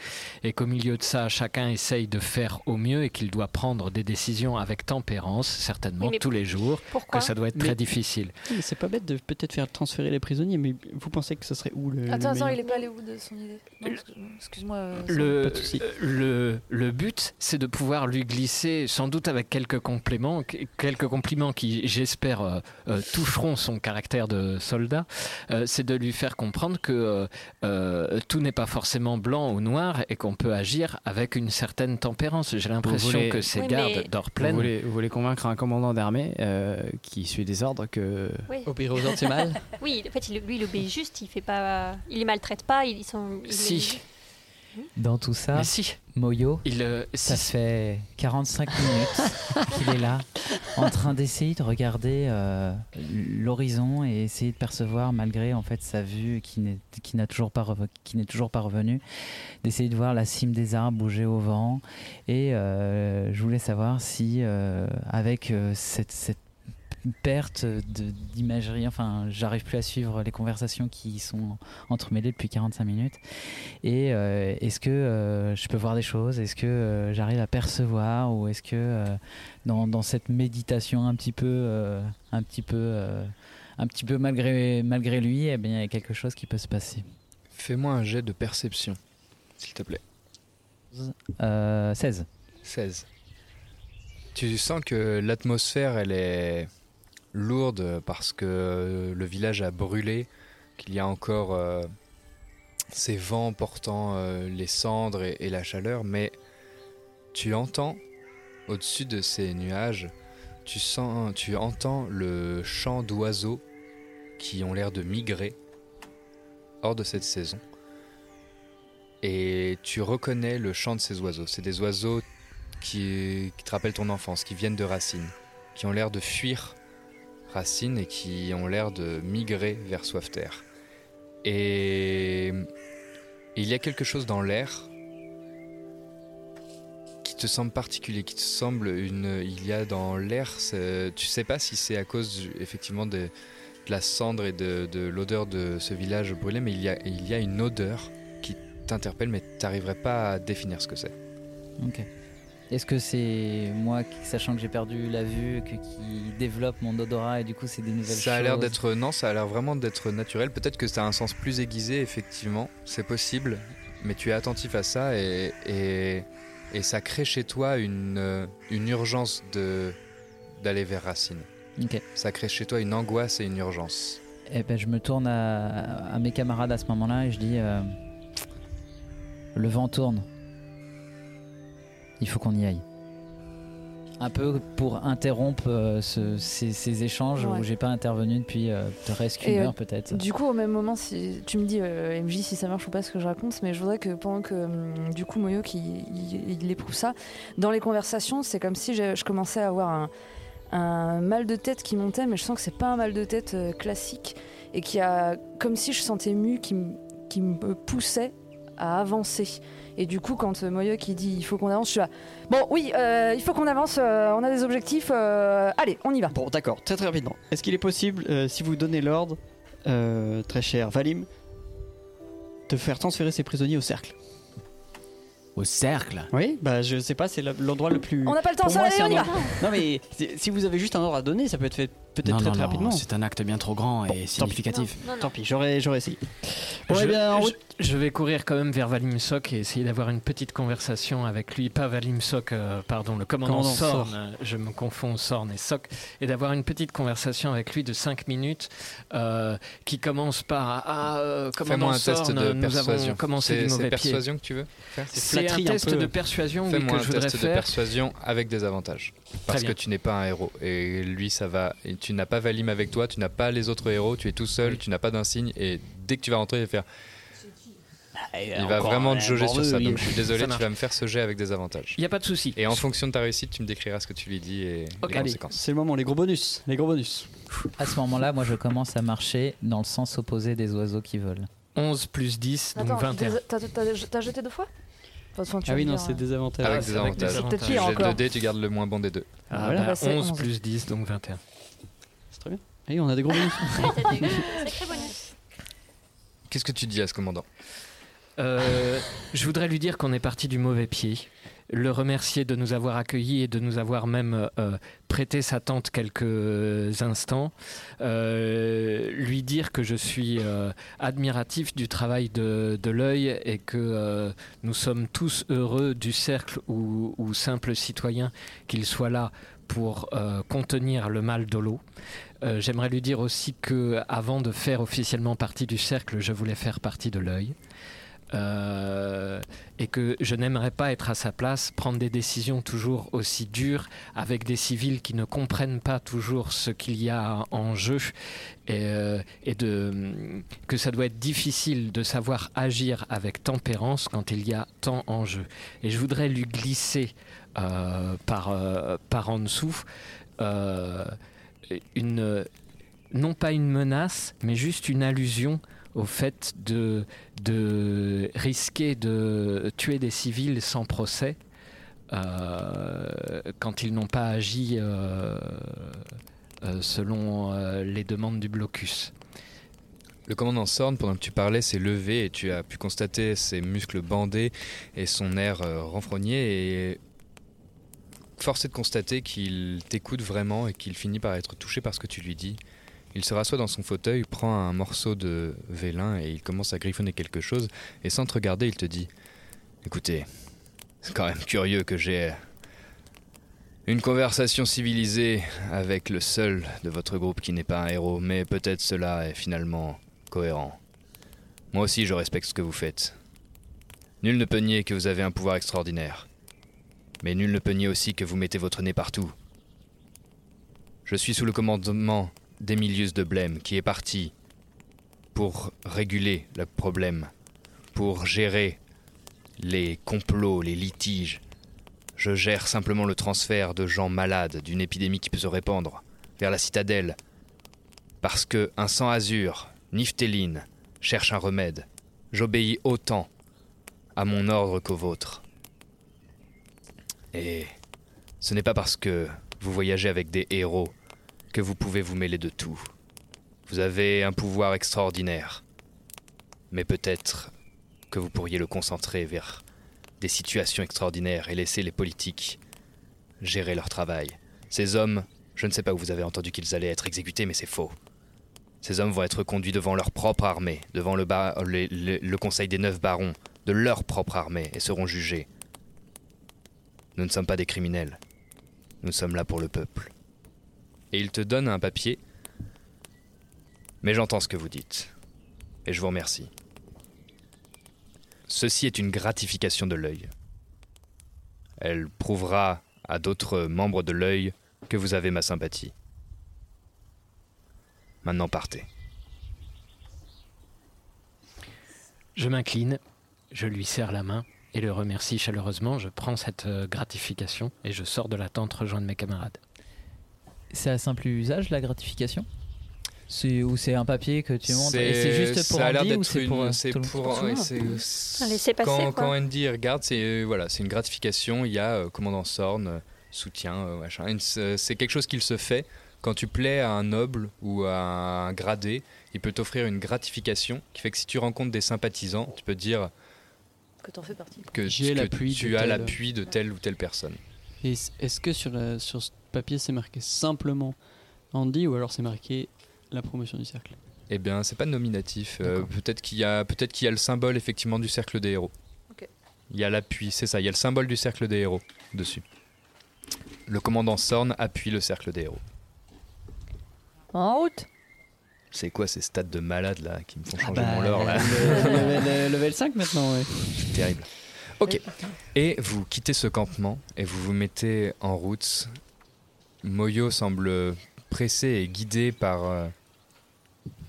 et qu'au milieu de ça, chacun essaye de faire au mieux et qu'il doit prendre des décisions avec tempérance, certainement mais tous les jours, pourquoi? que ça doit être Mais- très difficile. C'est pas bête de peut-être faire transférer les prisonniers, mais vous pensez que ce serait où le. Attends, le attends, il est pas allé où de son idée? Excuse- Excuse-moi. Euh, Le, Pas de souci. le, le but, c'est de pouvoir lui glisser, sans doute avec quelques compléments, qu- quelques compliments qui, j'espère, euh, euh, toucheront son caractère de soldat, euh, c'est de lui faire comprendre que tout n'est pas forcément blanc ou noir et qu'on peut agir avec une certaine tempérance. J'ai l'impression que ces Oui, gardes mais- d'Orplaine... Vous voulez, vous voulez convaincre un commandant d'armée euh, qui suit des ordres que. Oui. Obéir aux ordres, c'est mal Oui, en fait, il- lui, il obéit juste, il fait pas, il les maltraite pas, ils sont. il Si. Dans tout ça, Mais si. Moyo, euh, ça fait 45 minutes qu'il est là, en train d'essayer de regarder euh, l'horizon et essayer de percevoir, malgré en fait sa vue qui n'est qui n'a toujours pas rev- qui n'est toujours pas revenue, d'essayer de voir la cime des arbres bouger au vent. Et euh, je voulais savoir si, avec cette, perte d'imagerie. Enfin, j'arrive plus à suivre les conversations qui sont entremêlées depuis 45 minutes. Et euh, est-ce que euh, je peux voir des choses? Est-ce que euh, j'arrive à percevoir? Ou est-ce que dans, dans cette méditation un petit peu, un petit peu, un petit peu malgré, malgré lui, eh bien, il y a quelque chose qui peut se passer Fais-moi un jet de perception, s'il te plaît. Euh, 16. 16. Tu sens que l'atmosphère, elle est lourde parce que le village a brûlé, qu'il y a encore euh, ces vents portant euh, les cendres et, la chaleur, mais tu entends au-dessus de ces nuages, tu sens, tu entends le chant d'oiseaux qui ont l'air de migrer hors de cette saison. Et tu reconnais le chant de ces oiseaux. C'est des oiseaux qui, qui te rappellent ton enfance, qui viennent de Racine, qui ont l'air de fuir Racine et qui ont l'air de migrer vers Soifterre. Et il y a quelque chose dans l'air qui te semble particulier, qui te semble une. Il y a dans l'air, tu sais pas si c'est à cause effectivement de, la cendre et de, de l'odeur de ce village brûlé, mais il y a, il y a une odeur qui t'interpelle, mais tu n'arriverais pas à définir ce que c'est. Ok. Est-ce que c'est moi, qui, sachant que j'ai perdu la vue, que, qui développe mon odorat et du coup c'est des nouvelles choses Ça a l'air d'être non, ça a l'air vraiment d'être naturel. Peut-être que ça a un sens plus aiguisé, effectivement, c'est possible. Mais tu es attentif à ça et, et, et ça crée chez toi une, une urgence de d'aller vers Racine. Ça crée chez toi une angoisse et une urgence. Eh ben, je me tourne à, à mes camarades à ce moment-là et je dis euh, Le vent tourne. Il faut qu'on y aille. Un peu pour interrompre euh, ce- ces, ces échanges Ouais. où j'ai pas intervenu depuis euh, presque une Et, euh, heure peut-être. Du coup, au même moment, si tu me dis euh, MJ si ça marche ou pas ce que je raconte, mais je voudrais que pendant que hum, du coup Moyo qui il, il éprouve ça, dans les conversations, c'est comme si je, je commençais à avoir un, un mal de tête qui montait, mais je sens que c'est pas un mal de tête euh, classique et qui a, comme si je sentais mu, qui me poussait à avancer. Et du coup, quand euh, Moyoc il dit il faut qu'on avance, je suis là. Bon, oui, euh, il faut qu'on avance, euh, on a des objectifs, euh, allez, on y va. Bon, d'accord, très très rapidement. Est-ce qu'il est possible, euh, si vous donnez l'ordre, euh, très cher Valim, de faire transférer ces prisonniers au cercle? Au cercle? Oui, bah je sais pas, c'est l'endroit le plus. On n'a pas le temps, ça, moi, allez, c'est on y va. Non mais si vous avez juste un ordre à donner, ça peut être fait peut-être très non, très non, rapidement. C'est un acte bien trop grand et significatif. Tant pis, j'aurais j'aurais essayé. Bon, je, eh bien, en je- route. je vais courir quand même vers Valim Sok et essayer d'avoir une petite conversation avec lui. Pas Valim Sok, euh, pardon, le commandant, Commandant Sorn. Sorn. euh, Je me confonds Sorn et Sok. Et d'avoir une petite conversation avec lui de 5 minutes euh, qui commence par Ah, euh, commandant Fais-moi un test Sorn, de nous persuasion. avons commencé C'est- du c'est mauvais pied. persuasion que tu veux faire C'est un test de persuasion oui, que je un voudrais test de faire. persuasion avec des avantages. Parce que tu n'es pas un héros. Et lui, ça va. Et tu n'as pas Valim avec toi, tu n'as pas les autres héros, tu es tout seul, tu n'as pas d'insigne. Et dès que tu vas rentrer, il va faire. Il va vraiment te jauger sur ça. Donc je suis désolé, tu vas me faire ce jet avec des avantages. Il n'y a pas de souci. Et en fonction de ta réussite, tu me décriras ce que tu lui dis et les Allez, conséquences. c'est le moment, les gros bonus. Les gros bonus. À ce moment-là, moi, je commence à marcher dans le sens opposé des oiseaux qui volent. 11 plus 10, donc Attends, 21. des- t'as- t'as t'as jeté deux fois? De toute façon, tu Ah oui, non, c'est des avantages. Avec des avantages. C'est peut-être Tu pire jettes encore. 2 dés, tu gardes le moins bon des deux. Ah, voilà. bah, Bah, c'est 11 11. plus 10, donc 21. C'est très bien. Et on a des gros bonus. Sacré bonus. Qu'est-ce que tu dis à ce commandant? Euh, je voudrais lui dire qu'on est parti du mauvais pied, le remercier de nous avoir accueillis et de nous avoir même euh, prêté sa tente quelques instants, Euh, lui dire que je suis euh, admiratif du travail de, l'œil et que euh, nous sommes tous heureux du cercle ou, ou simples citoyens qu'il soit là pour euh, contenir le mal de l'eau. Euh, J'aimerais lui dire aussi que avant de faire officiellement partie du cercle, je voulais faire partie de l'œil. Euh, et que je n'aimerais pas être à sa place, prendre des décisions toujours aussi dures avec des civils qui ne comprennent pas toujours ce qu'il y a en jeu et, euh, que ça doit être difficile de savoir agir avec tempérance quand il y a tant en jeu. Et je voudrais lui glisser euh, par, par en dessous une, non pas une menace, mais juste une allusion au fait de, de risquer de tuer des civils sans procès euh, quand ils n'ont pas agi euh, euh, selon les demandes du blocus. Le commandant Sorn, pendant que tu parlais, s'est levé et tu as pu constater ses muscles bandés et son air renfrogné. Et force est de constater qu'il t'écoute vraiment et qu'il finit par être touché par ce que tu lui dis. Il se rassoit dans son fauteuil, prend un morceau de vélin et il commence à griffonner quelque chose. Et sans te regarder, il te dit Écoutez, c'est quand même curieux que j'ai une conversation civilisée avec le seul de votre groupe qui n'est pas un héros, mais peut-être cela est finalement cohérent. Moi aussi, je respecte ce que vous faites. Nul ne peut nier que vous avez un pouvoir extraordinaire. Mais nul ne peut nier aussi que vous mettez votre nez partout. Je suis sous le commandement d'Emilius de Blême, qui est parti pour réguler le problème, pour gérer les complots, les litiges. Je gère simplement le transfert de gens malades d'une épidémie qui peut se répandre vers la citadelle. Parce que un sang azur, Niftéline, cherche un remède. J'obéis autant à mon ordre qu'au vôtre. Et ce n'est pas parce que vous voyagez avec des héros que vous pouvez vous mêler de tout. Vous avez un pouvoir extraordinaire. Mais peut-être que vous pourriez le concentrer vers des situations extraordinaires et laisser les politiques gérer leur travail. Ces hommes, je ne sais pas où vous avez entendu qu'ils allaient être exécutés, mais c'est faux. Ces hommes vont être conduits devant leur propre armée, devant le, le conseil des neuf barons, de leur propre armée, et seront jugés. Nous ne sommes pas des criminels. Nous sommes là pour le peuple. Et il te donne un papier. Mais j'entends ce que vous dites. Et je vous remercie. Ceci est une gratification de l'œil. Elle prouvera à d'autres membres de l'œil que vous avez ma sympathie. Maintenant partez. Je m'incline, je lui serre la main et le remercie chaleureusement. Je prends cette euh, gratification et je sors de la tente rejoindre mes camarades. C'est à simple usage la gratification? Ou c'est un papier que tu montres et c'est juste pour ça a l'air Andy ou d'être c'est une- pour euh, c'est pour- monde c'est- quand, quoi. quand Andy regarde, c'est euh, voilà, c'est une gratification. Il y a euh, commandant Sorn, euh, soutien, euh, machin. C'est quelque chose qu'il se fait quand tu plais à un noble ou à un gradé. Il peut t'offrir une gratification qui fait que si tu rencontres des sympathisants, tu peux te dire Que t'en fais partie. que, J'ai que l'appui tu de as l'appui de telle ou telle personne. Et est-ce que sur, la- sur ce papier c'est marqué simplement Andy ou alors c'est marqué la promotion du cercle Eh bien, c'est pas nominatif. Euh, peut-être qu'il y a peut-être qu'il y a le symbole effectivement du cercle des héros. Ok. Il y a l'appui, c'est ça. Il y a le symbole du cercle des héros dessus. Le commandant Sorn appuie le cercle des héros. En route C'est quoi ces stats de malade là qui me font Ah changer bah, mon lore là le- level, level 5 maintenant, ouais. Terrible. Ok. Et vous quittez ce campement et vous vous mettez en route. Moyo semble pressé et guidé par, euh,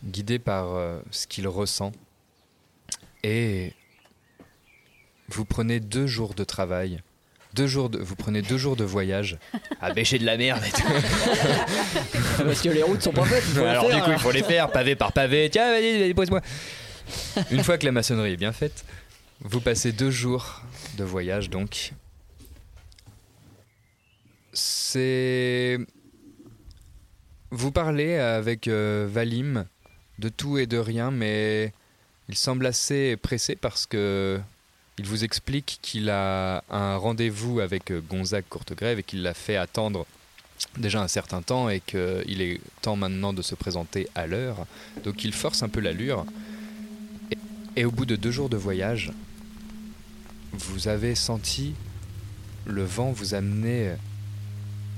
guidé par euh, ce qu'il ressent. Et vous prenez deux jours de travail. Deux jours de, vous prenez deux jours de voyage à bêcher de la merde et tout. Parce que les routes sont pas faites, il faut les Alors faire. du coup, il faut les faire pavé par pavé. Tiens, vas-y, vas-y, pose-moi. Une fois que la maçonnerie est bien faite, vous passez deux jours de voyage donc. C'est. Vous parlez avec euh, Valim de tout et de rien, mais il semble assez pressé parce que il vous explique qu'il a un rendez-vous avec euh, Gonzague Courtegrève et qu'il l'a fait attendre déjà un certain temps et qu'il est temps maintenant de se présenter à l'heure. Donc il force un peu l'allure. Et, et au bout de deux jours de voyage, vous avez senti le vent vous amener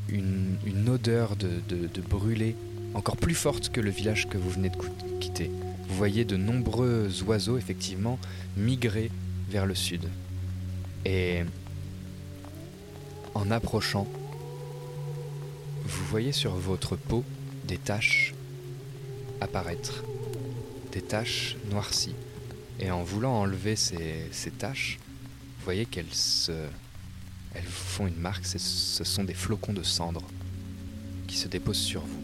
une, odeur de, brûlé encore plus forte que le village que vous venez de quitter. Vous voyez de nombreux oiseaux effectivement migrer vers le sud. Et en approchant, vous voyez sur votre peau des taches apparaître, des taches noircies. Et en voulant enlever ces taches, vous voyez qu'elles se, elles vous font une marque. Ce sont des flocons de cendres qui se déposent sur vous.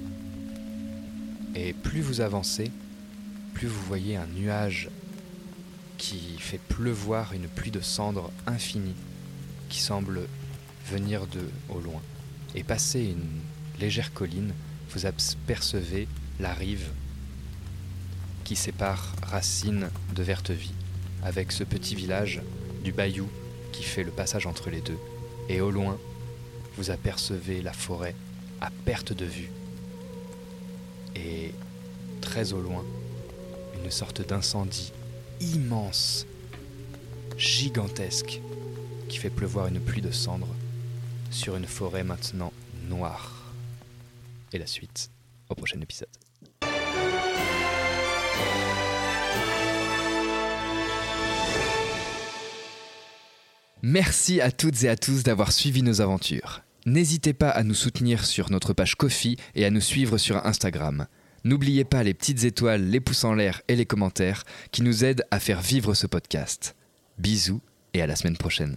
Et plus vous avancez, plus vous voyez un nuage qui fait pleuvoir une pluie de cendres infinie qui semble venir de au loin. Et passé une légère colline, vous apercevez la rive qui sépare Racine de Vertevie, avec ce petit village du Bayou qui fait le passage entre les deux. Et au loin, vous apercevez la forêt à perte de vue. Et très au loin, une sorte d'incendie immense, gigantesque, qui fait pleuvoir une pluie de cendres sur une forêt maintenant noire. Et la suite au prochain épisode. Merci à toutes et à tous d'avoir suivi nos aventures. N'hésitez pas à nous soutenir sur notre page Kofi et à nous suivre sur Instagram. N'oubliez pas les petites étoiles, les pouces en l'air et les commentaires qui nous aident à faire vivre ce podcast. Bisous et à la semaine prochaine.